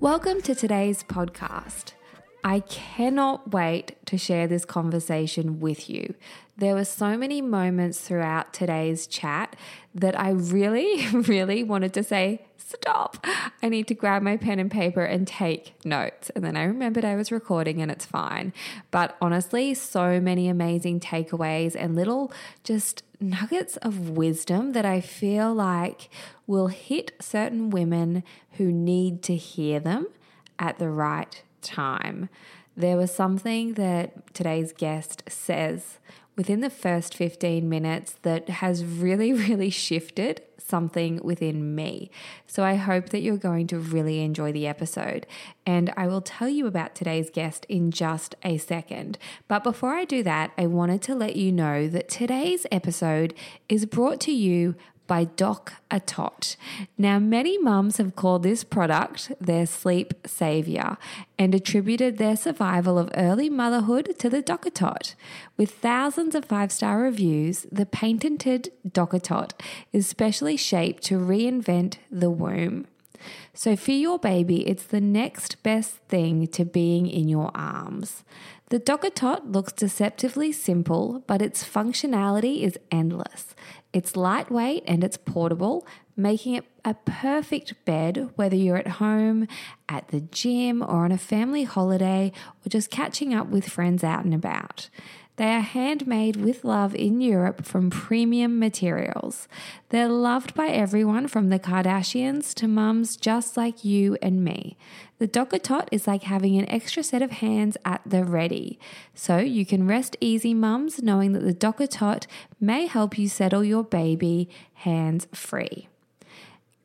Welcome to today's podcast. I cannot wait to share this conversation with you. There were so many moments throughout today's chat that I really, really wanted to say, Stop! I need to grab my pen and paper and take notes. And then I remembered I was recording and it's fine. But honestly, so many amazing takeaways and little just nuggets of wisdom that I feel like will hit certain women who need to hear them at the right time. There was something that today's guest says within the first 15 minutes that has really, really shifted something within me. So I hope that you're going to really enjoy the episode. And I will tell you about today's guest in just a second. But before I do that, I wanted to let you know that today's episode is brought to you by Doc a Tot. Now, many mums have called this product their sleep savior and attributed their survival of early motherhood to the DockATot. With thousands of five star reviews, the patented DockATot is specially shaped to reinvent the womb. So, for your baby, it's the next best thing to being in your arms. The DockATot looks deceptively simple, but its functionality is endless. It's lightweight and it's portable, making it a perfect bed whether you're at home, at the gym, or on a family holiday, or just catching up with friends out and about. They are handmade with love in Europe from premium materials. They're loved by everyone from the Kardashians to mums just like you and me. The DockATot is like having an extra set of hands at the ready. So you can rest easy, mums, knowing that the DockATot may help you settle your baby hands free.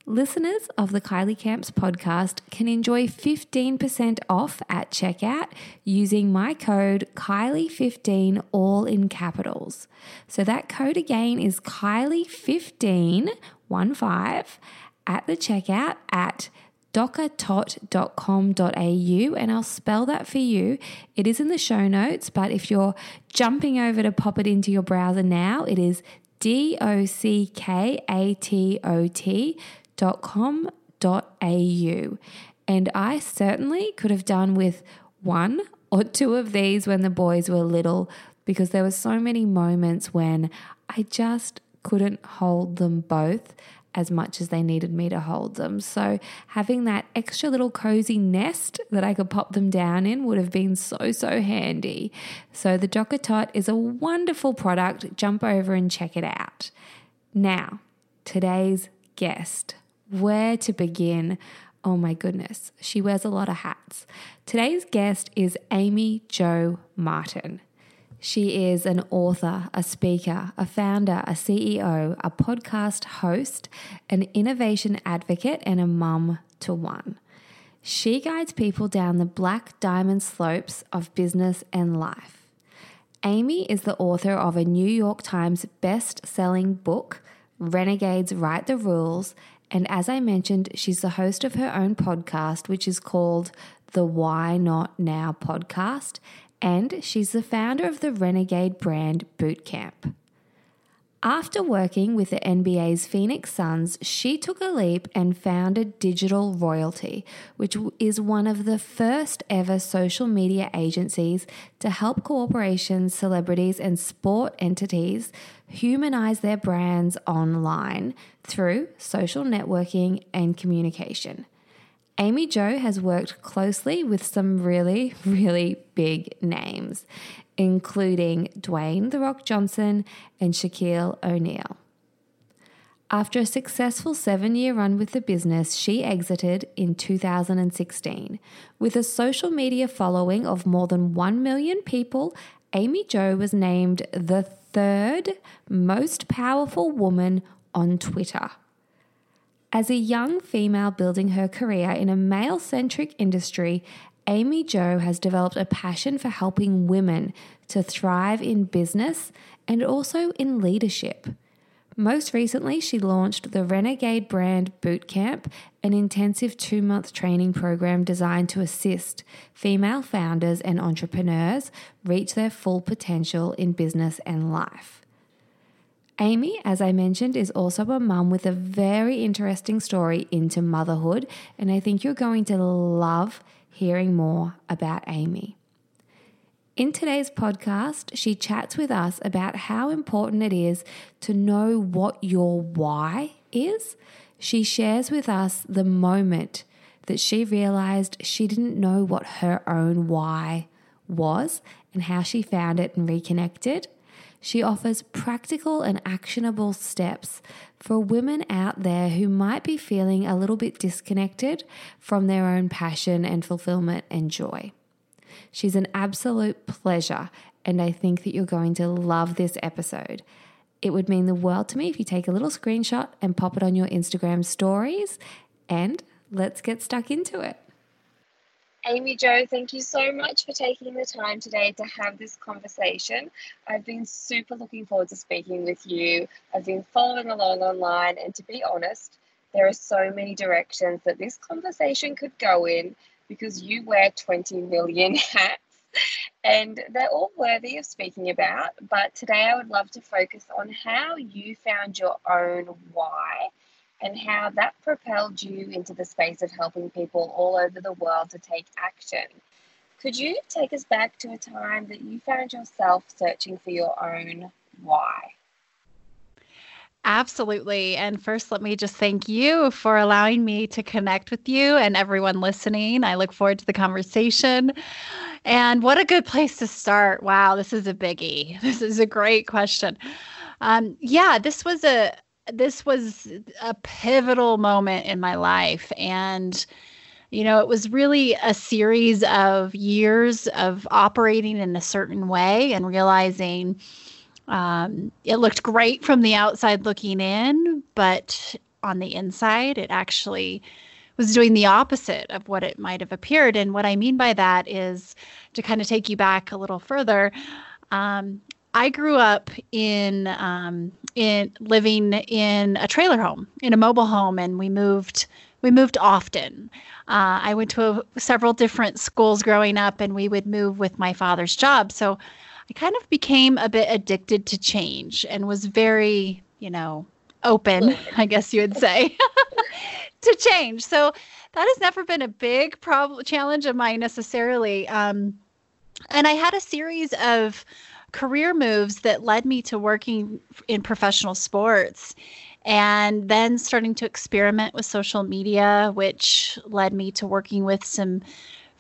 Listeners of the Kylie Camps podcast can enjoy 15% off at checkout using my code Kylie15 all in capitals. So that code again is Kylie15 at the checkout at docatot.com.au and I'll spell that for you. It is in the show notes, but if you're jumping over to pop it into your browser now, it is D O C K A T O T www.com.au. And I certainly could have done with one or two of these when the boys were little because there were so many moments when I just couldn't hold them both as much as they needed me to hold them. So, having that extra little cozy nest that I could pop them down in would have been so, so handy. So, the DockATot is a wonderful product. Jump over and check it out. Now, today's guest where to begin. Oh my goodness, she wears a lot of hats. Today's guest is Amy Jo Martin. She is an author, a speaker, a founder, a CEO, a podcast host, an innovation advocate, and a mum to one. She guides people down the black diamond slopes of business and life. Amy is the author of a New York Times best selling book, Renegades Write the Rules, And as I mentioned, she's the host of her own podcast, which is called the Why Not Now podcast. And she's the founder of the Renegade brand Bootcamp. After working with the NBA's Phoenix Suns, she took a leap and founded Digital Royalty, which is one of the first ever social media agencies to help corporations, celebrities, and sport entities humanize their brands online through social networking and communication. Amy Jo has worked closely with some really, really big names, including Dwayne The Rock Johnson and Shaquille O'Neal. After a successful seven year run with the business, she exited in 2016. With a social media following of more than 1 million people, Amy Jo was named the third most powerful woman on Twitter. As a young female building her career in a male centric industry, Amy Jo has developed a passion for helping women to thrive in business and also in leadership. Most recently, she launched the Renegade Brand Bootcamp, an intensive two month training program designed to assist female founders and entrepreneurs reach their full potential in business and life. Amy, as I mentioned, is also a mum with a very interesting story into motherhood, and I think you're going to love hearing more about Amy. In today's podcast, she chats with us about how important it is to know what your why is. She shares with us the moment that she realized she didn't know what her own why was and how she found it and reconnected. She offers practical and actionable steps for women out there who might be feeling a little bit disconnected from their own passion and fulfillment and joy. She's an absolute pleasure, and I think that you're going to love this episode. It would mean the world to me if you take a little screenshot and pop it on your Instagram stories. And let's get stuck into it. Amy Jo, thank you so much for taking the time today to have this conversation. I've been super looking forward to speaking with you. I've been following along online, and to be honest, there are so many directions that this conversation could go in because you wear 20 million hats and they're all worthy of speaking about. But today I would love to focus on how you found your own why and how that propelled you into the space of helping people all over the world to take action. Could you take us back to a time that you found yourself searching for your own why? Absolutely. And first, let me just thank you for allowing me to connect with you and everyone listening. I look forward to the conversation. And what a good place to start. Wow, this is a biggie. This is a great question. Um, yeah, this was a, this was a pivotal moment in my life. And, you know, it was really a series of years of operating in a certain way and realizing um, it looked great from the outside looking in, but on the inside, it actually was doing the opposite of what it might have appeared. And what I mean by that is to kind of take you back a little further. Um, I grew up in um, in living in a trailer home, in a mobile home, and we moved we moved often. Uh, I went to a, several different schools growing up, and we would move with my father's job. So I kind of became a bit addicted to change and was very, you know, open, I guess you would say, to change. So that has never been a big problem challenge of mine necessarily. Um, and I had a series of career moves that led me to working in professional sports and then starting to experiment with social media, which led me to working with some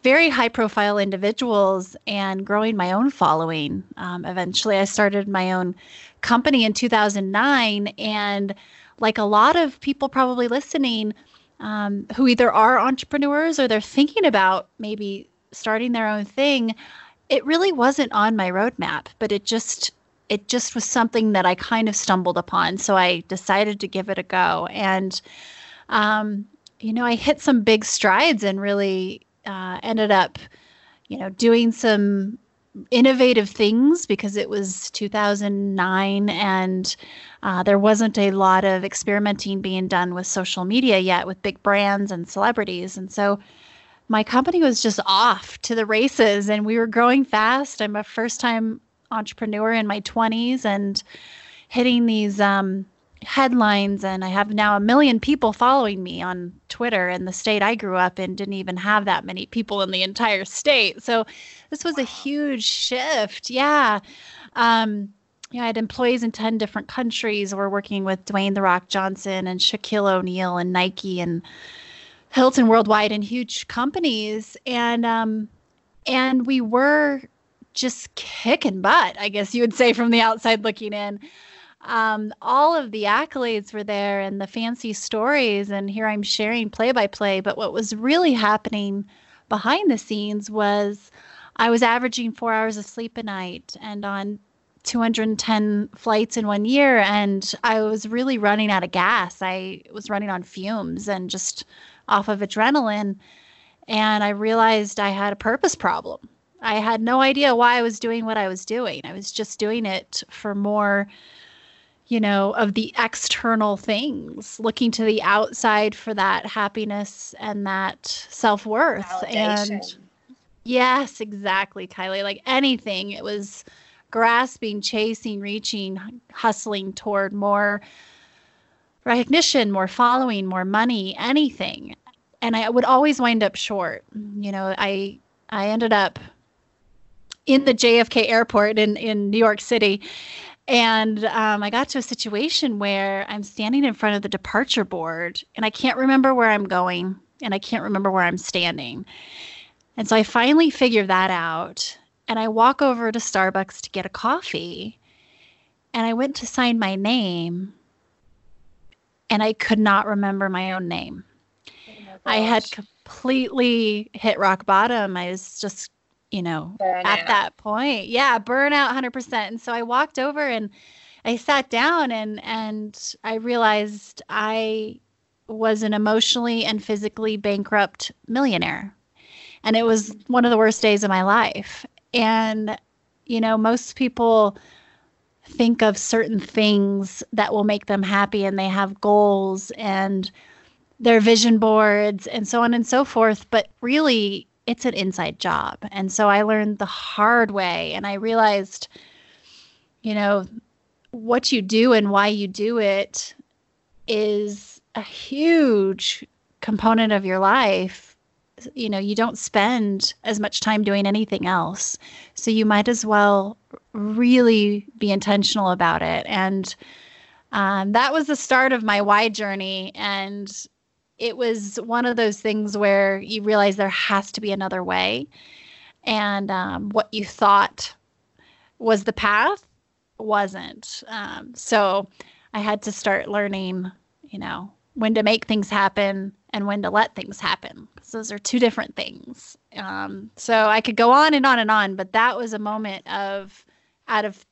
very high profile individuals and growing my own following. Um, eventually, I started my own company in 2009. And like a lot of people probably listening, um, who either are entrepreneurs or they're thinking about maybe starting their own thing, it really wasn't on my roadmap, but it just it just was something that I kind of stumbled upon. So I decided to give it a go. And um, you know, I hit some big strides and really uh, ended up, you know, doing some innovative things because it was 2009 and uh, there wasn't a lot of experimenting being done with social media yet with big brands and celebrities. And so my company was just off to the races and we were growing fast. I'm a first time entrepreneur in my 20s and hitting these um, headlines and I have now a million people following me on Twitter and the state I grew up in didn't even have that many people in the entire state. So this was a huge shift. Yeah. Um, yeah, I had employees in 10 different countries. We're working with Dwayne The Rock Johnson and Shaquille O'Neal and Nike and Hilton Worldwide and huge companies. And, um, and we were just kicking butt, I guess you would say from the outside looking in um, all of the accolades were there and the fancy stories. And here I'm sharing play by play. But what was really happening behind the scenes was I was averaging four hours of sleep a night and on 210 flights in one year. And I was really running out of gas. I was running on fumes and just off of adrenaline. And I realized I had a purpose problem. I had no idea why I was doing what I was doing. I was just doing it for more you know, of the external things, looking to the outside for that happiness and that self worth. And yes, exactly, Kylie. Like anything, it was grasping, chasing, reaching, hustling toward more recognition, more following, more money, anything. And I would always wind up short. You know, I I ended up in the JFK airport in, in New York City and um, I got to a situation where I'm standing in front of the departure board and I can't remember where I'm going and I can't remember where I'm standing. And so I finally figure that out. And I walk over to Starbucks to get a coffee. And I went to sign my name and I could not remember my own name. Oh I had completely hit rock bottom. I was just you know, burnout. at that point. Yeah, burnout 100%. And so I walked over and I sat down and and I realized I was an emotionally and physically bankrupt millionaire. And it was one of the worst days of my life. And you know, most people think of certain things that will make them happy and they have goals and their vision boards and so on and so forth, but really it's an inside job. And so I learned the hard way and I realized, you know, what you do and why you do it is a huge component of your life. You know, you don't spend as much time doing anything else. So you might as well really be intentional about it. And um, that was the start of my why journey. And it was one of those things where you realize there has to be another way. And um, what you thought was the path wasn't. Um, so I had to start learning, you know, when to make things happen and when to let things happen. Because those are two different things. Um, so I could go on and on and on, but that was a moment of, out of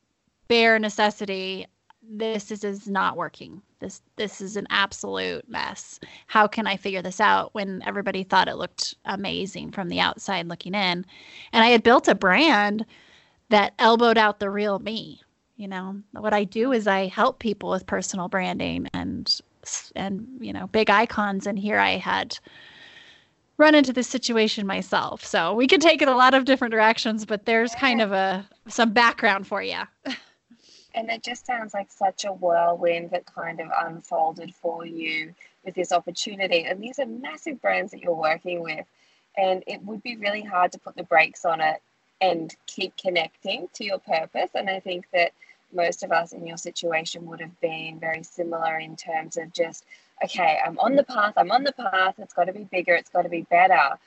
bare necessity, this is, is not working. This this is an absolute mess. How can I figure this out when everybody thought it looked amazing from the outside looking in? And I had built a brand that elbowed out the real me. You know, what I do is I help people with personal branding and and you know, big icons and here I had run into this situation myself. So we could take it a lot of different directions, but there's kind of a some background for you. And it just sounds like such a whirlwind that kind of unfolded for you with this opportunity. And these are massive brands that you're working with. And it would be really hard to put the brakes on it and keep connecting to your purpose. And I think that most of us in your situation would have been very similar in terms of just, okay, I'm on the path, I'm on the path, it's got to be bigger, it's got to be better.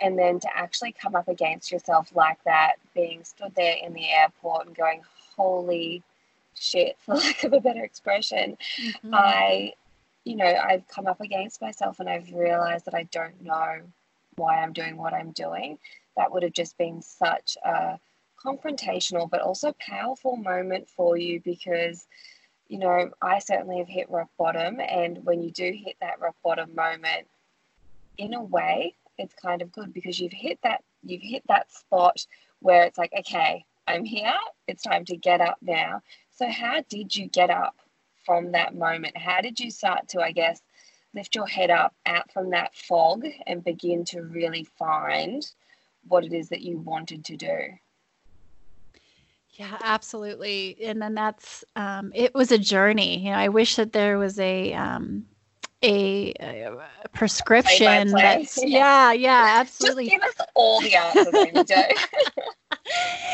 And then to actually come up against yourself like that, being stood there in the airport and going, holy shit, for lack of a better expression, mm-hmm. I, you know, I've come up against myself and I've realized that I don't know why I'm doing what I'm doing. That would have just been such a confrontational but also powerful moment for you because you know I certainly have hit rock bottom and when you do hit that rock bottom moment in a way it's kind of good because you've hit that you've hit that spot where it's like, okay, I'm here. It's time to get up now. So, how did you get up from that moment? How did you start to, I guess, lift your head up out from that fog and begin to really find what it is that you wanted to do? Yeah, absolutely. And then that's um, it was a journey. You know, I wish that there was a um, a, a prescription play play. that's yeah, yeah, absolutely. Just give us all the answers,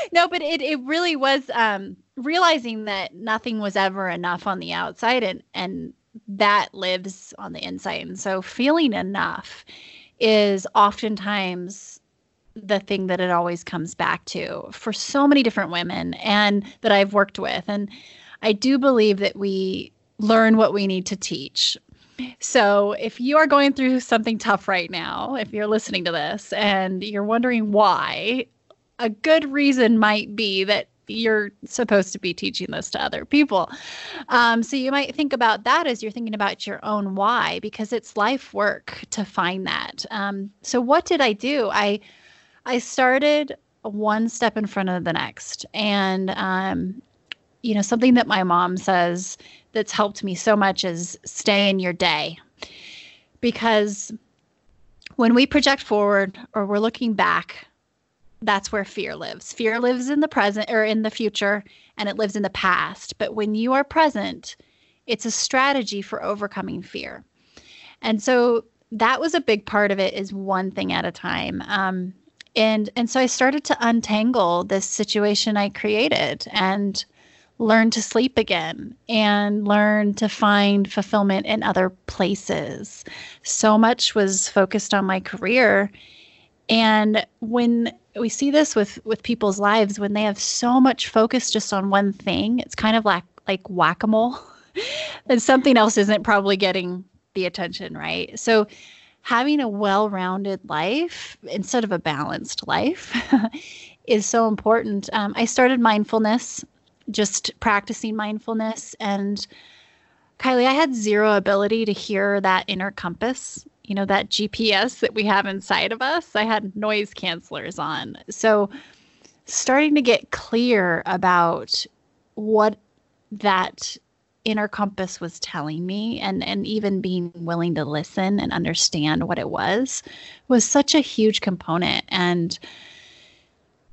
no, but it it really was um, realizing that nothing was ever enough on the outside and and that lives on the inside. And so feeling enough is oftentimes the thing that it always comes back to for so many different women and that I've worked with. And I do believe that we learn what we need to teach. So, if you are going through something tough right now, if you're listening to this and you're wondering why, a good reason might be that you're supposed to be teaching this to other people. Um, so you might think about that as you're thinking about your own why, because it's life work to find that. Um, so what did I do? I I started one step in front of the next, and um, you know something that my mom says that's helped me so much is stay in your day, because when we project forward or we're looking back that's where fear lives. Fear lives in the present or in the future and it lives in the past. But when you are present, it's a strategy for overcoming fear. And so that was a big part of it is one thing at a time. Um, and and so I started to untangle this situation I created and learn to sleep again and learn to find fulfillment in other places. So much was focused on my career. And when we see this with with people's lives when they have so much focus just on one thing it's kind of like like whack-a-mole. And something else isn't probably getting the attention right? So having a well-rounded life instead of a balanced life is so important um, i started mindfulness just practicing mindfulness and kylie i had zero ability to hear that inner compass you know, that GPS that we have inside of us. I had noise cancelers on. So starting to get clear about what that inner compass was telling me and and even being willing to listen and understand what it was was such a huge component. And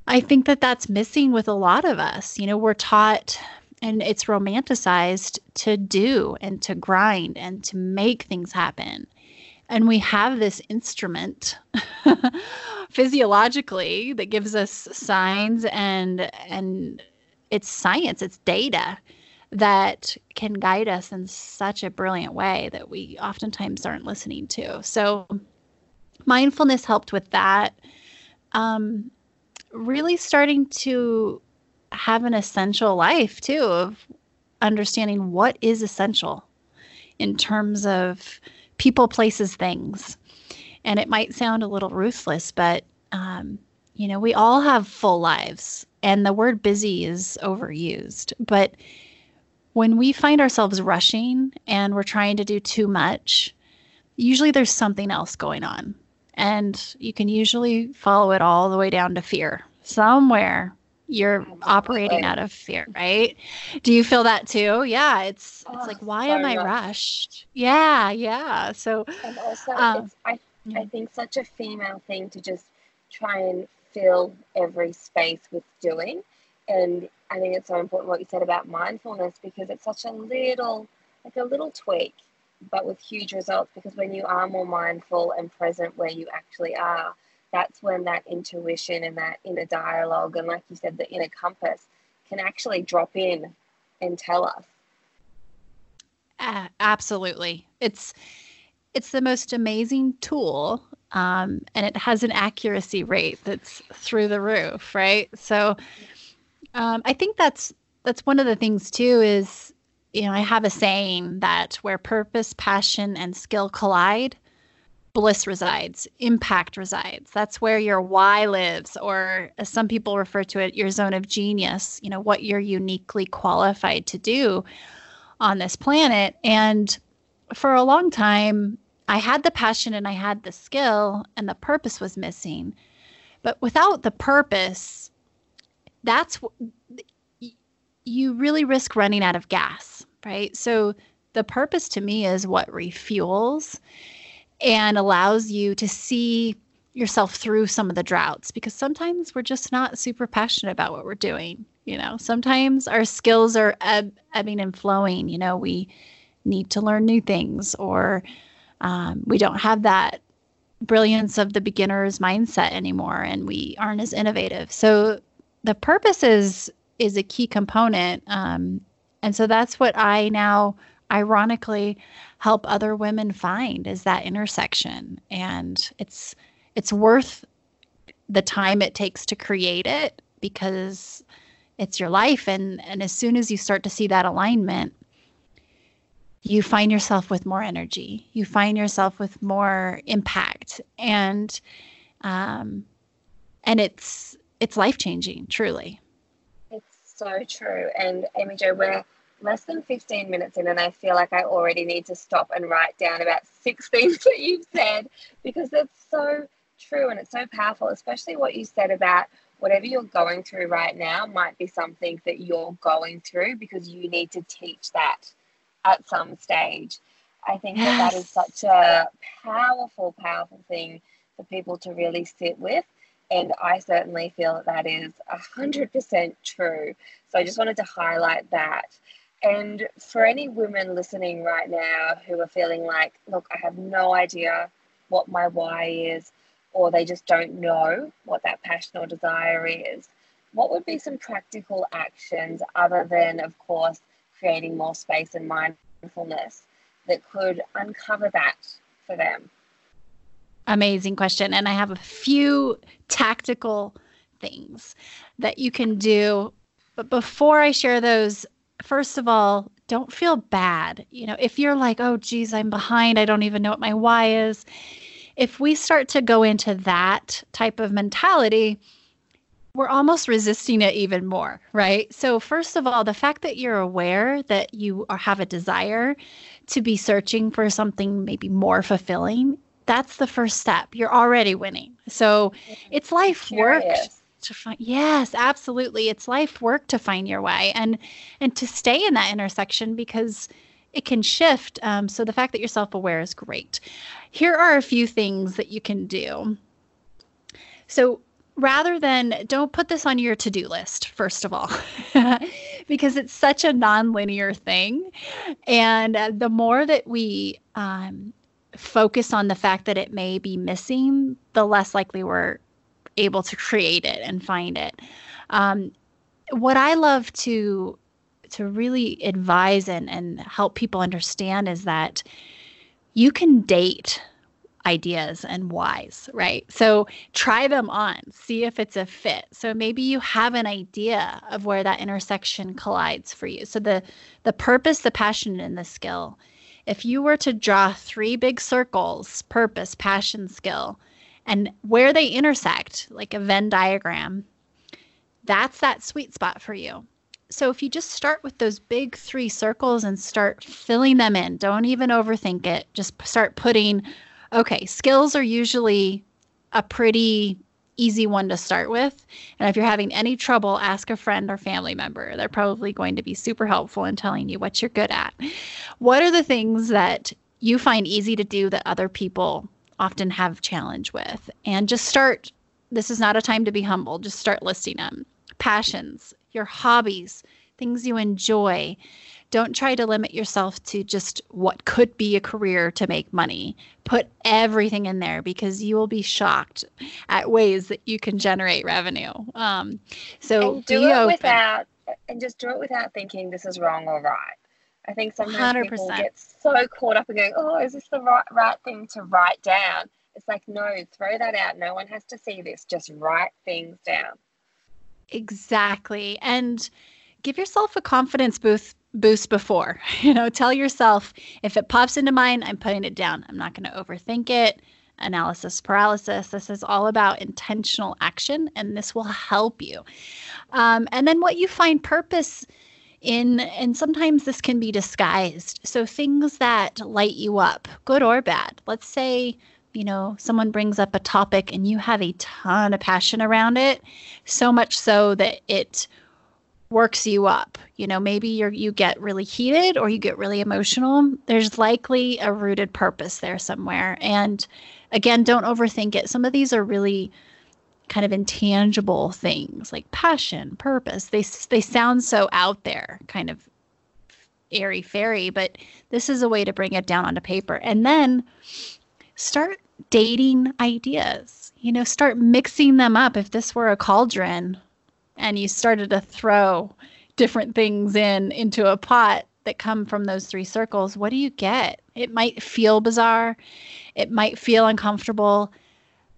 I think that that's missing with a lot of us. You know, we're taught and it's romanticized to do and to grind and to make things happen. And we have this instrument physiologically that gives us signs and and it's science it's data that can guide us in such a brilliant way that we oftentimes aren't listening to so mindfulness helped with that um, really starting to have an essential life too of understanding what is essential in terms of people, places, things. And it might sound a little ruthless, but um, you know, we all have full lives, and the word busy is overused. But when we find ourselves rushing and we're trying to do too much, usually there's something else going on. And you can usually follow it all the way down to fear. Somewhere you're operating out of fear, right? Do you feel that too? Yeah, it's it's like why am I rushed? Yeah, yeah. So and also um, I I think such a female thing to just try and fill every space with doing. And I think it's so important what you said about mindfulness because it's such a little like a little tweak, but with huge results because when you are more mindful and present where you actually are, that's when that intuition and that inner dialogue and like you said the inner compass can actually drop in and tell us. Uh, absolutely. It's it's the most amazing tool um, and it has an accuracy rate that's through the roof right? So um, i think that's that's one of the things too is you know i have a saying that where purpose passion and skill collide bliss resides, impact resides. That's where your why lives, or as some people refer to it, your zone of genius, you know, what you're uniquely qualified to do on this planet. And for a long time, I had the passion and I had the skill, and the purpose was missing. But without the purpose, that's you really risk running out of gas, right? So the purpose to me is what refuels and allows you to see yourself through some of the droughts because sometimes we're just not super passionate about what we're doing. You know, sometimes our skills are ebb, ebbing and flowing. You know, we need to learn new things or um, we don't have that brilliance of the beginner's mindset anymore and we aren't as innovative. So the purpose is is a key component. Um, and so that's what I now ironically help other women find is that intersection. And it's it's worth the time it takes to create it because it's your life and and as soon as you start to see that alignment you find yourself with more energy you find yourself with more impact and um and it's it's life changing truly it's so true and amy jo we're less than 15 minutes in and i feel like i already need to stop and write down about six things that you've said because it's so true and it's so powerful especially what you said about whatever you're going through right now might be something that you're going through because you need to teach that at some stage. I think yes. that that is such a powerful, powerful thing for people to really sit with. And I certainly feel that that is 100% true. So I just wanted to highlight that. And for any women listening right now who are feeling like, look, I have no idea what my why is, or they just don't know what that passion or desire is, what would be some practical actions other than, of course, creating more space and mindfulness that could uncover that for them? Amazing question. And I have a few tactical things that you can do. But before I share those, first of all, don't feel bad. You know, if you're like, oh, geez, I'm behind, I don't even know what my why is if we start to go into that type of mentality, we're almost resisting it even more, right? So, first of all, the fact that you're aware that you have a desire to be searching for something maybe more fulfilling, that's the first step. You're already winning. So, it's life work to find yes absolutely it's life work to find your way and and to stay in that intersection because it can shift. Um, so the fact that you're self aware is great. Here are a few things that you can do. So rather than don't put this on your to do list, first of all, because it's such a non-linear thing. And uh, the more that we um, focus on the fact that it may be missing, the less likely we're able to create it and find it. Um, what I love to to really advise and, and help people understand is that you can date ideas and whys, right? So try them on, see if it's a fit. So maybe you have an idea of where that intersection collides for you. So the the purpose, the passion, and the skill. If you were to draw three big circles, purpose, passion, skill, and where they intersect, like a Venn diagram, that's that sweet spot for you so if you just start with those big three circles and start filling them in, don't even overthink it. Just start putting, okay, skills are usually a pretty easy one to start with. And if you're having any trouble, ask a friend or family member. They're probably going to be super helpful in telling you what you're good at. What are the things that you find easy to do that other people often have challenge with? And just start. This is not a time to be humble. Just start listing them. Passions, your hobbies, things you enjoy. Don't try to limit yourself to just what could be a career to make money. Put everything in there because you will be shocked at ways that you can generate revenue. Um, so and do it open. without, and just do it without thinking this is wrong or right. I think sometimes 100%. people get so caught up in going, "Oh, is this the right right thing to write down?" It's like, no, throw that out. No one has to see this. Just write things down. Exactly. And give yourself a confidence boost boost before. You know, tell yourself if it pops into mind, I'm putting it down. I'm not going to overthink it. Analysis paralysis. This is all about intentional action, and this will help you. Um, and then what you find purpose in, and sometimes this can be disguised. So things that light you up, good or bad. Let's say you know, someone brings up a topic and you have a ton of passion around it, so much so that it works you up. You know, maybe you you get really heated or you get really emotional. There's likely a rooted purpose there somewhere. And again, don't overthink it. Some of these are really kind of intangible things like passion, purpose. They they sound so out there, kind of airy fairy, but this is a way to bring it down onto paper. And then start dating ideas. You know, start mixing them up. If this were a cauldron and you started to throw different things in into a pot that come from those three circles, what do you get? It might feel bizarre, it might feel uncomfortable,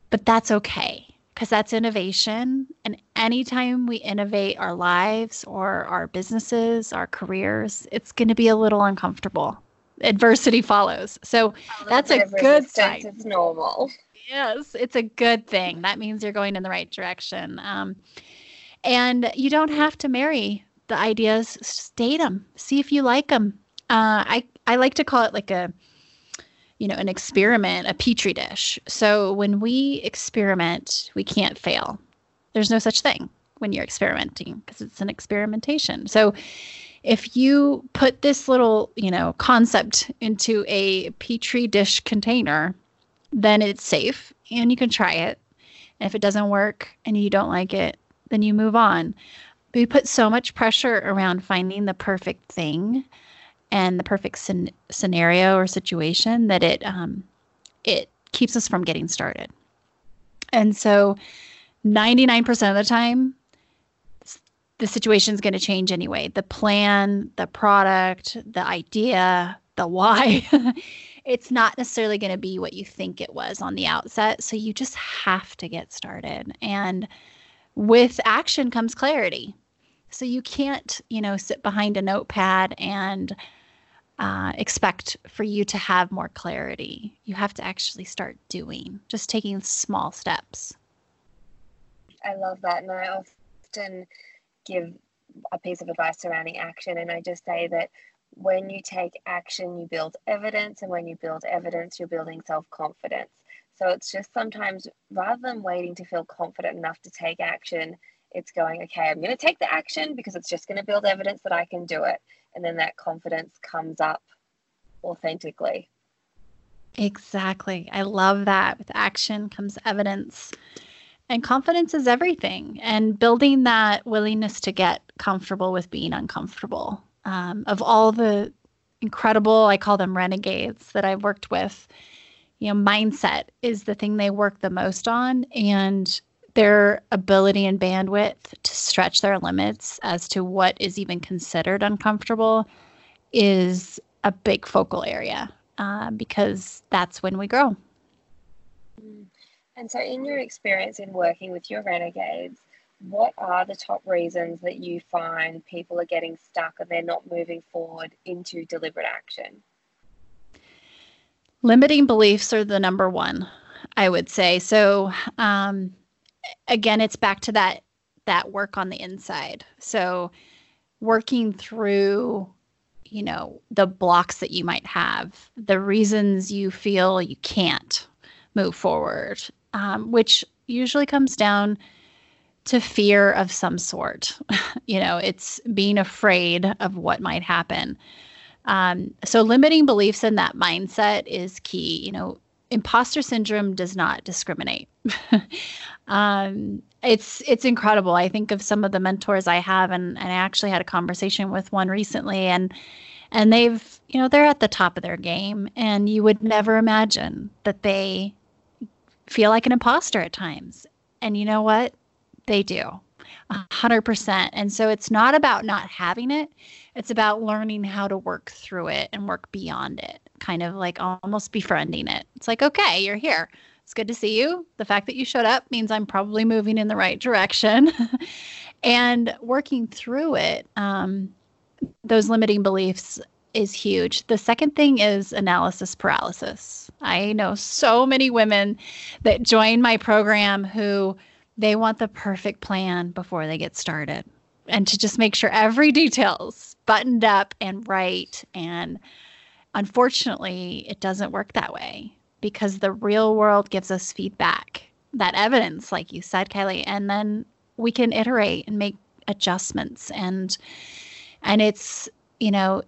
but that's okay because that's innovation. And anytime we innovate our lives or our businesses, our careers, it's going to be a little uncomfortable. Adversity follows. So that's a good sign. It's normal. Yes, it's a good thing. That means you're going in the right direction. Um, and you don't have to marry the ideas. State them. See if you like them. Uh, I I like to call it like a you know, an experiment, a petri dish. So when we experiment, we can't fail. There's no such thing when you're experimenting because it's an experimentation. So if you put this little, you know, concept into a petri dish container, then it's safe and you can try it. And if it doesn't work and you don't like it, then you move on. We put so much pressure around finding the perfect thing and the perfect scen- scenario or situation that it um, it keeps us from getting started. And so, 99% of the time, the situation is going to change anyway. The plan, the product, the idea, the why. it's not necessarily going to be what you think it was on the outset. So you just have to get started. And with action comes clarity. So you can't, you know, sit behind a notepad and uh, expect for you to have more clarity. You have to actually start doing, just taking small steps. I love that. And I often give a piece of advice surrounding action. And I just say that when you take action, you build evidence. And when you build evidence, you're building self confidence. So it's just sometimes rather than waiting to feel confident enough to take action, it's going, okay, I'm going to take the action because it's just going to build evidence that I can do it and then that confidence comes up authentically. Exactly. I love that. With action comes evidence. And confidence is everything. And building that willingness to get comfortable with being uncomfortable. Um, of all the incredible, I call them renegades that I've worked with, you know, mindset is the thing they work the most on. And their ability and bandwidth to stretch their limits as to what is even considered uncomfortable is a big focal area uh, because that's when we grow. And so, in your experience in working with your renegades, what are the top reasons that you find people are getting stuck and they're not moving forward into deliberate action? Limiting beliefs are the number one, I would say. So, um, again, it's back to that that work on the inside. So working through you know the blocks that you might have the reasons you feel you can't move forward um, which usually comes down to fear of some sort you know it's being afraid of what might happen um, so limiting beliefs in that mindset is key you know imposter syndrome does not discriminate. um, it's it's incredible. I think of some of the mentors I have, and, and I actually had a conversation with one recently, and and they've you know they're at the top of their game, and you would never imagine that they feel like an imposter at times. And you know what? They do. A hundred percent. And so it's not about not having it. It's about learning how to work through it and work beyond it kind of like almost befriending it. It's like, okay, you're here. It's good to see you. The fact that you showed up means I'm probably moving in the right direction. and working through it, um, those limiting beliefs is huge. The second thing is analysis paralysis. I know so many women that join my program who they want the perfect plan before they get started. And to just make sure every detail's buttoned up and right. And unfortunately, it doesn't work that way. because the real world gives us feedback, that evidence, like you said, Kylie, and then we can iterate and make adjustments. And and it's you know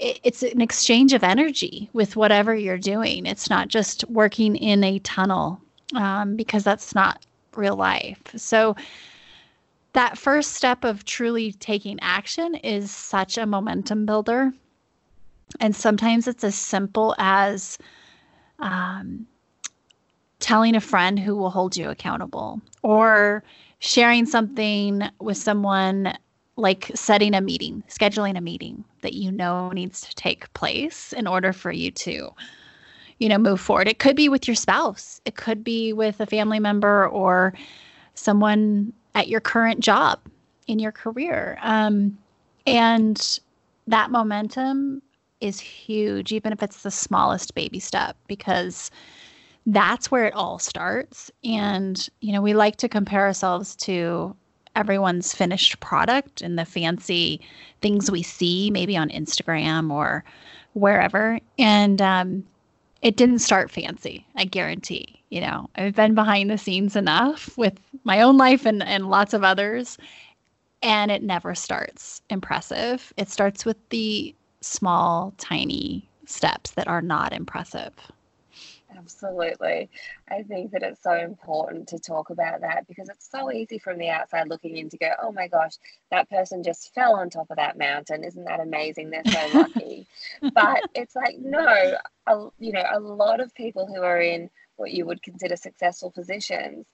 it, it's an exchange of energy with whatever you're doing. It's not just working in a tunnel um, because that's not real life. So that first step of truly taking action is such a momentum builder. And sometimes it's as simple as um, telling a friend who will hold you accountable or sharing something with someone like setting a meeting, scheduling a meeting that you know needs to take place in order for you to you know move forward. It could be with your spouse, it could be with a family member or someone at your current job in your career. Um, and that momentum is huge, even if it's the smallest baby step, because that's where it all starts. And, you know, we like to compare ourselves to everyone's finished product and the fancy things we see, maybe on Instagram or wherever. And um, it didn't start fancy, I guarantee. You know, I've been behind the scenes enough with my own life and, and lots of others. And it never starts impressive. It starts with the small, tiny steps that are not impressive. Absolutely. I think that it's so important to talk about that because it's so easy from the outside looking in to go, oh my gosh, that person just fell on top of that mountain. Isn't that amazing? They're so lucky. but it's like, no, a, you know, a lot of people who are in what you would consider successful positions,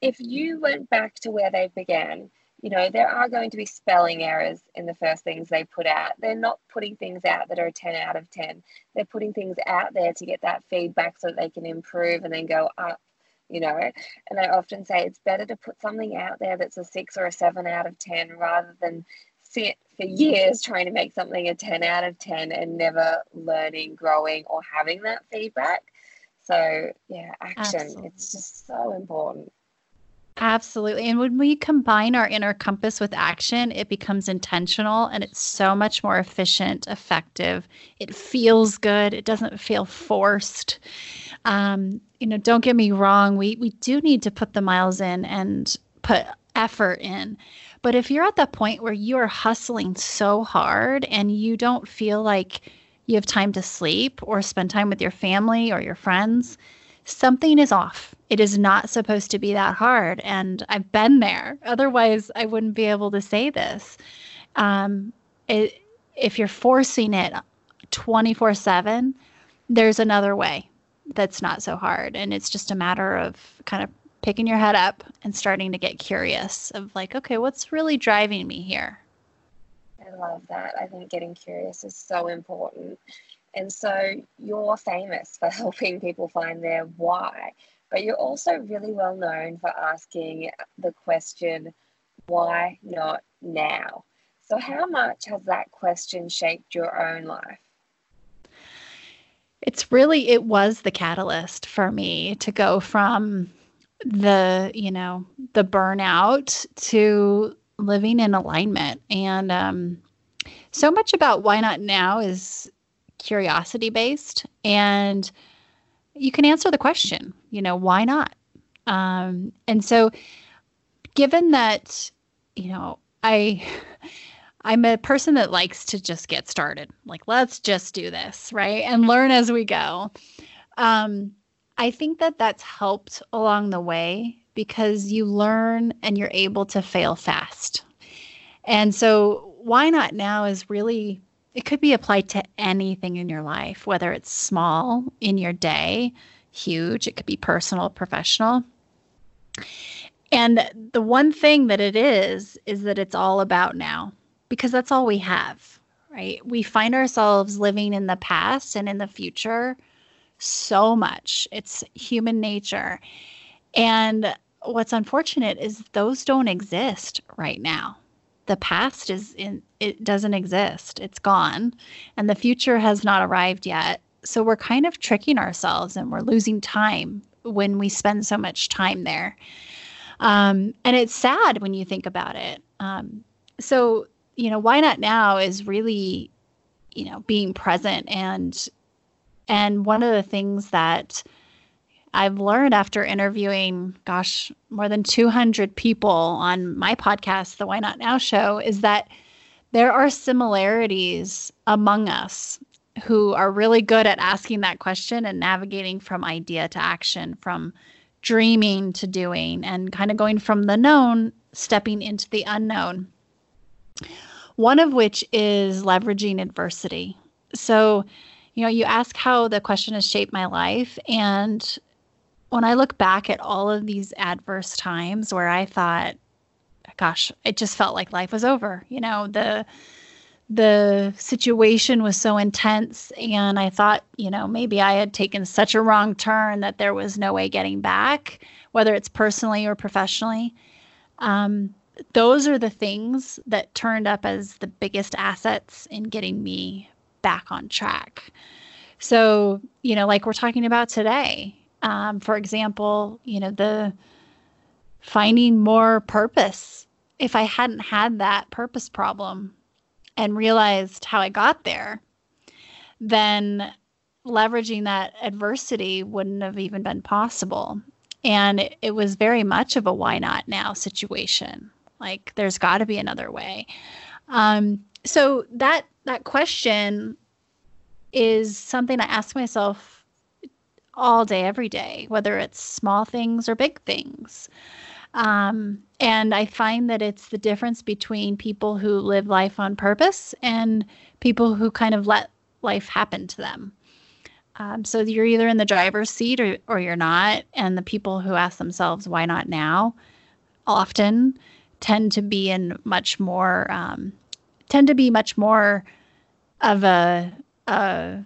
if you went back to where they began, you know, there are going to be spelling errors in the first things they put out. They're not putting things out that are a 10 out of 10. They're putting things out there to get that feedback so that they can improve and then go up, you know. And I often say it's better to put something out there that's a six or a seven out of 10 rather than sit for years trying to make something a 10 out of 10 and never learning, growing, or having that feedback. So, yeah, action. Absolutely. It's just so important. Absolutely. And when we combine our inner compass with action, it becomes intentional and it's so much more efficient, effective. It feels good. It doesn't feel forced. Um, you know, don't get me wrong, we we do need to put the miles in and put effort in. But if you're at the point where you are hustling so hard and you don't feel like you have time to sleep or spend time with your family or your friends, something is off. It is not supposed to be that hard. And I've been there. Otherwise, I wouldn't be able to say this. Um, it, if you're forcing it 24 7, there's another way that's not so hard. And it's just a matter of kind of picking your head up and starting to get curious of like, okay, what's really driving me here? I love that. I think getting curious is so important. And so you're famous for helping people find their why, but you're also really well known for asking the question, why not now? So, how much has that question shaped your own life? It's really, it was the catalyst for me to go from the, you know, the burnout to living in alignment. And um, so much about why not now is curiosity based and you can answer the question you know why not? Um, and so given that you know i i'm a person that likes to just get started like let's just do this right and learn as we go um, i think that that's helped along the way because you learn and you're able to fail fast. And so why not now is really it could be applied to anything in your life, whether it's small in your day, huge, it could be personal, professional. And the one thing that it is, is that it's all about now because that's all we have, right? We find ourselves living in the past and in the future so much. It's human nature. And what's unfortunate is those don't exist right now the past is in it doesn't exist. It's gone. And the future has not arrived yet. So we're kind of tricking ourselves and we're losing time when we spend so much time there. Um, and it's sad when you think about it. Um, so you know why not now is really you know being present and and one of the things that I've learned after interviewing, gosh, more than 200 people on my podcast, the Why Not Now show, is that there are similarities among us who are really good at asking that question and navigating from idea to action, from dreaming to doing, and kind of going from the known, stepping into the unknown. One of which is leveraging adversity. So, you know, you ask how the question has shaped my life. And when I look back at all of these adverse times where I thought, gosh, it just felt like life was over. You know, the the situation was so intense and I thought, you know, maybe I had taken such a wrong turn that there was no way getting back, whether it's personally or professionally. Um, those are the things that turned up as the biggest assets in getting me back on track. So, you know, like we're talking about today, um, for example, you know, the finding more purpose. If I hadn't had that purpose problem and realized how I got there, then leveraging that adversity wouldn't have even been possible. And it, it was very much of a why not now situation. Like there's got to be another way. Um, so that that question is something I ask myself all day, every day, whether it's small things or big things. Um, and I find that it's the difference between people who live life on purpose and people who kind of let life happen to them. Um, so you're either in the driver's seat or, or you're not. And the people who ask themselves, why not now, often tend to be in much more, um, tend to be much more of a, a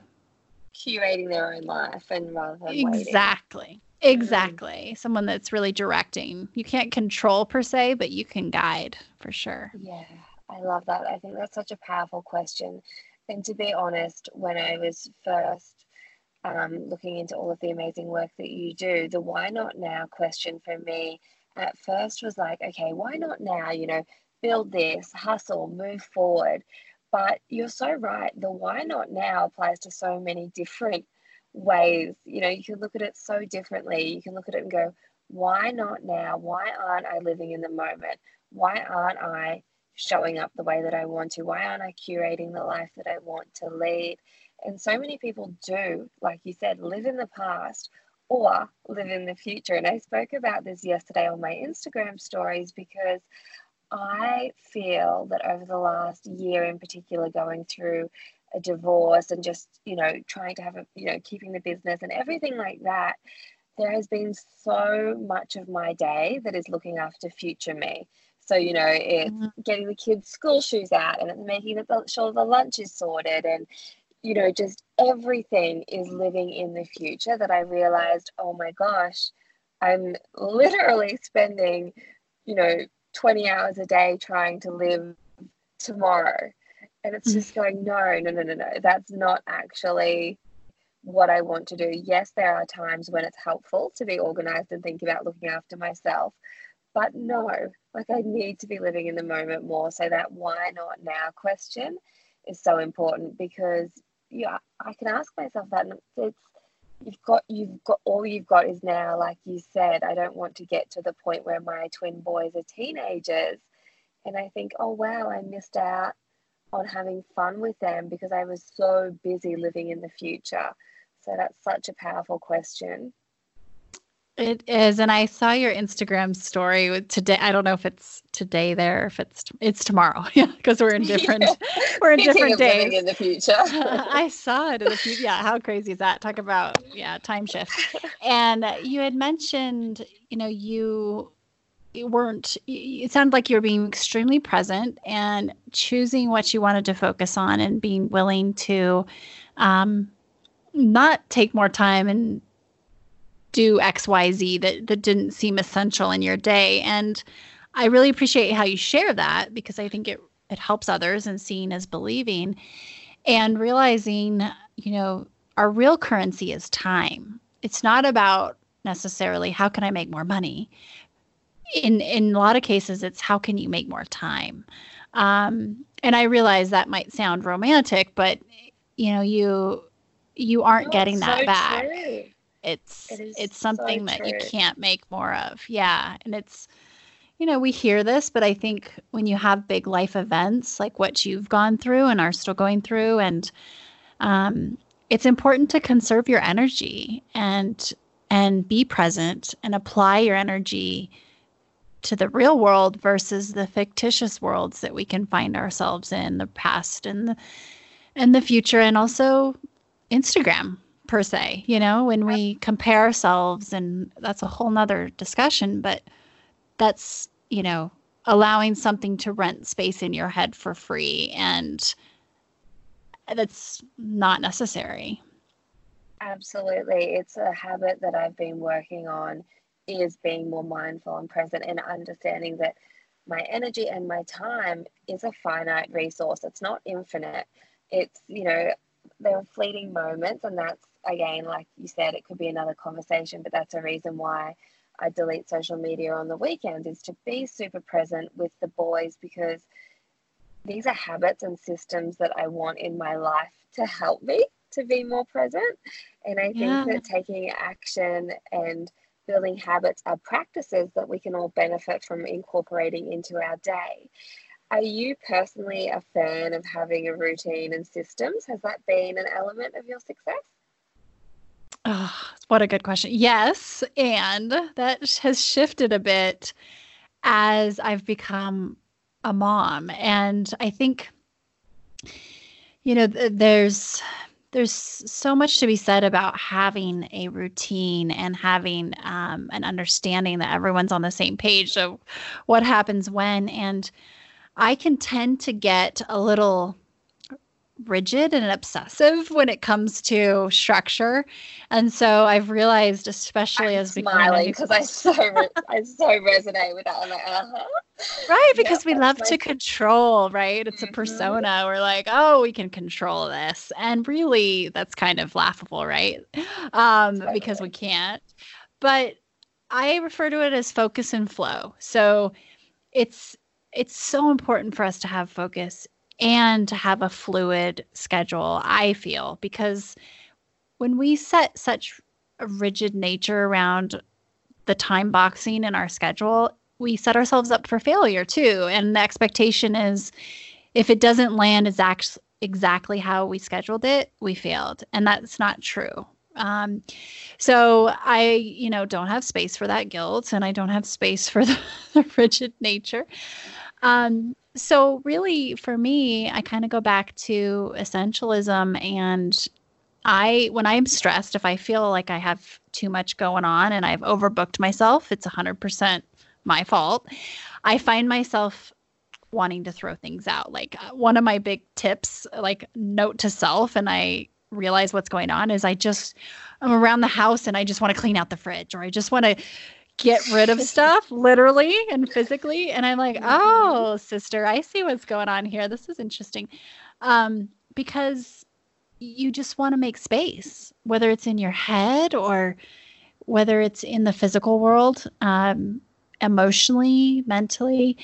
curating their own life and rather than exactly. Waiting. exactly. Mm. someone that's really directing. You can't control per se but you can guide for sure. Yeah i love that. I think that's such a powerful question. And to be honest when i was first um, looking into all of the amazing work that you do the why not now question for me at first was like okay why not now you know build this hustle move forward but you're so right. The why not now applies to so many different ways. You know, you can look at it so differently. You can look at it and go, why not now? Why aren't I living in the moment? Why aren't I showing up the way that I want to? Why aren't I curating the life that I want to lead? And so many people do, like you said, live in the past or live in the future. And I spoke about this yesterday on my Instagram stories because I feel that over the last year in particular, going through a divorce and just, you know, trying to have a, you know, keeping the business and everything like that, there has been so much of my day that is looking after future me. So, you know, it's mm-hmm. getting the kids' school shoes out and it's making sure the lunch is sorted and, you know, just everything is living in the future that I realized, oh my gosh, I'm literally spending, you know, 20 hours a day trying to live tomorrow. And it's just mm-hmm. going, no, no, no, no, no. That's not actually what I want to do. Yes, there are times when it's helpful to be organized and think about looking after myself. But no, like I need to be living in the moment more. So that why not now question is so important because yeah, I can ask myself that and it's you've got you've got all you've got is now like you said i don't want to get to the point where my twin boys are teenagers. And i think oh wow i missed out on having fun with them because i was so busy living in the future. So that's such a powerful question it is, and I saw your Instagram story today. I don't know if it's today there, if it's it's tomorrow, yeah, because we're in different yeah. we're in different days. in the future, I saw it in the future. Yeah, how crazy is that? Talk about yeah, time shift. And you had mentioned, you know, you you weren't. It sounded like you were being extremely present and choosing what you wanted to focus on, and being willing to um, not take more time and do xyz that that didn't seem essential in your day. And i really appreciate how you share that because i think it it helps others and seeing as believing and realizing you know our real currency is time. It's not about necessarily how can i make more money. In in a lot of cases it's how can you make more time? Um, and i realize that might sound romantic but you know you you aren't oh, getting that so back. true It's it's something so that you can't make more of. Yeah, and it's you know, we hear this, but I think when you have big life events like what you've gone through and are still going through and um it's important to conserve your energy and and be present and apply your energy to the real world versus the fictitious worlds that we can find ourselves in the past and the and the future and also Instagram per se, you know, when we compare ourselves and that's a whole nother discussion, but that's, you know, allowing something to rent space in your head for free and that's not necessary. Absolutely. It's a habit that I've been working on is being more mindful and present and understanding that my energy and my time is a finite resource. It's not infinite. It's, you know, there are fleeting moments and that's again, like you said, it could be another conversation, but that's a reason why I delete social media on the weekends is to be super present with the boys because these are habits and systems that I want in my life to help me to be more present. And I think Yeah. that taking action and building habits are practices that we can all benefit from incorporating into our day. Are you personally a fan of having a routine and systems? Has that been an element of your success? Oh, what a good question. Yes. And that has shifted a bit as I've become a mom. And I think, you know, th- there's there's so much to be said about having a routine and having um, an understanding that everyone's on the same page of what happens when. And I can tend to get a little rigid and obsessive when it comes to structure. And so I've realized, especially I'm as a smiling because I so re- I so resonate with that. I'm like, uh-huh. right Yeah, because we love my to control right it's a Mhm. persona we're like oh we can control this and really that's kind of laughable right um because we can't but i refer to it as focus and flow so it's it's so important for us to have focus and to have a fluid schedule i feel because when we set such a rigid nature around the time boxing in our schedule we set ourselves up for failure too. And the expectation is if it doesn't land exact, exactly how we scheduled it, we failed. And that's not true. Um, so I, you know, don't have space for that guilt and I don't have space for the, the rigid nature. Um, so really for me, I kind of go back to essentialism and I, when I'm stressed, if I feel like I have too much going on and I've overbooked myself, it's 100% my fault. I find myself wanting to throw things out. Like uh, one of my big tips, like note to self, and I realize what's going on is I just, I'm around the house and I just want to clean out the fridge or I just want to get rid of stuff literally and physically. And I'm like, oh, sister, I see what's going on here. This is interesting. Um, because you just want to make space, whether it's in your head or whether it's in the physical world. Um, emotionally, mentally,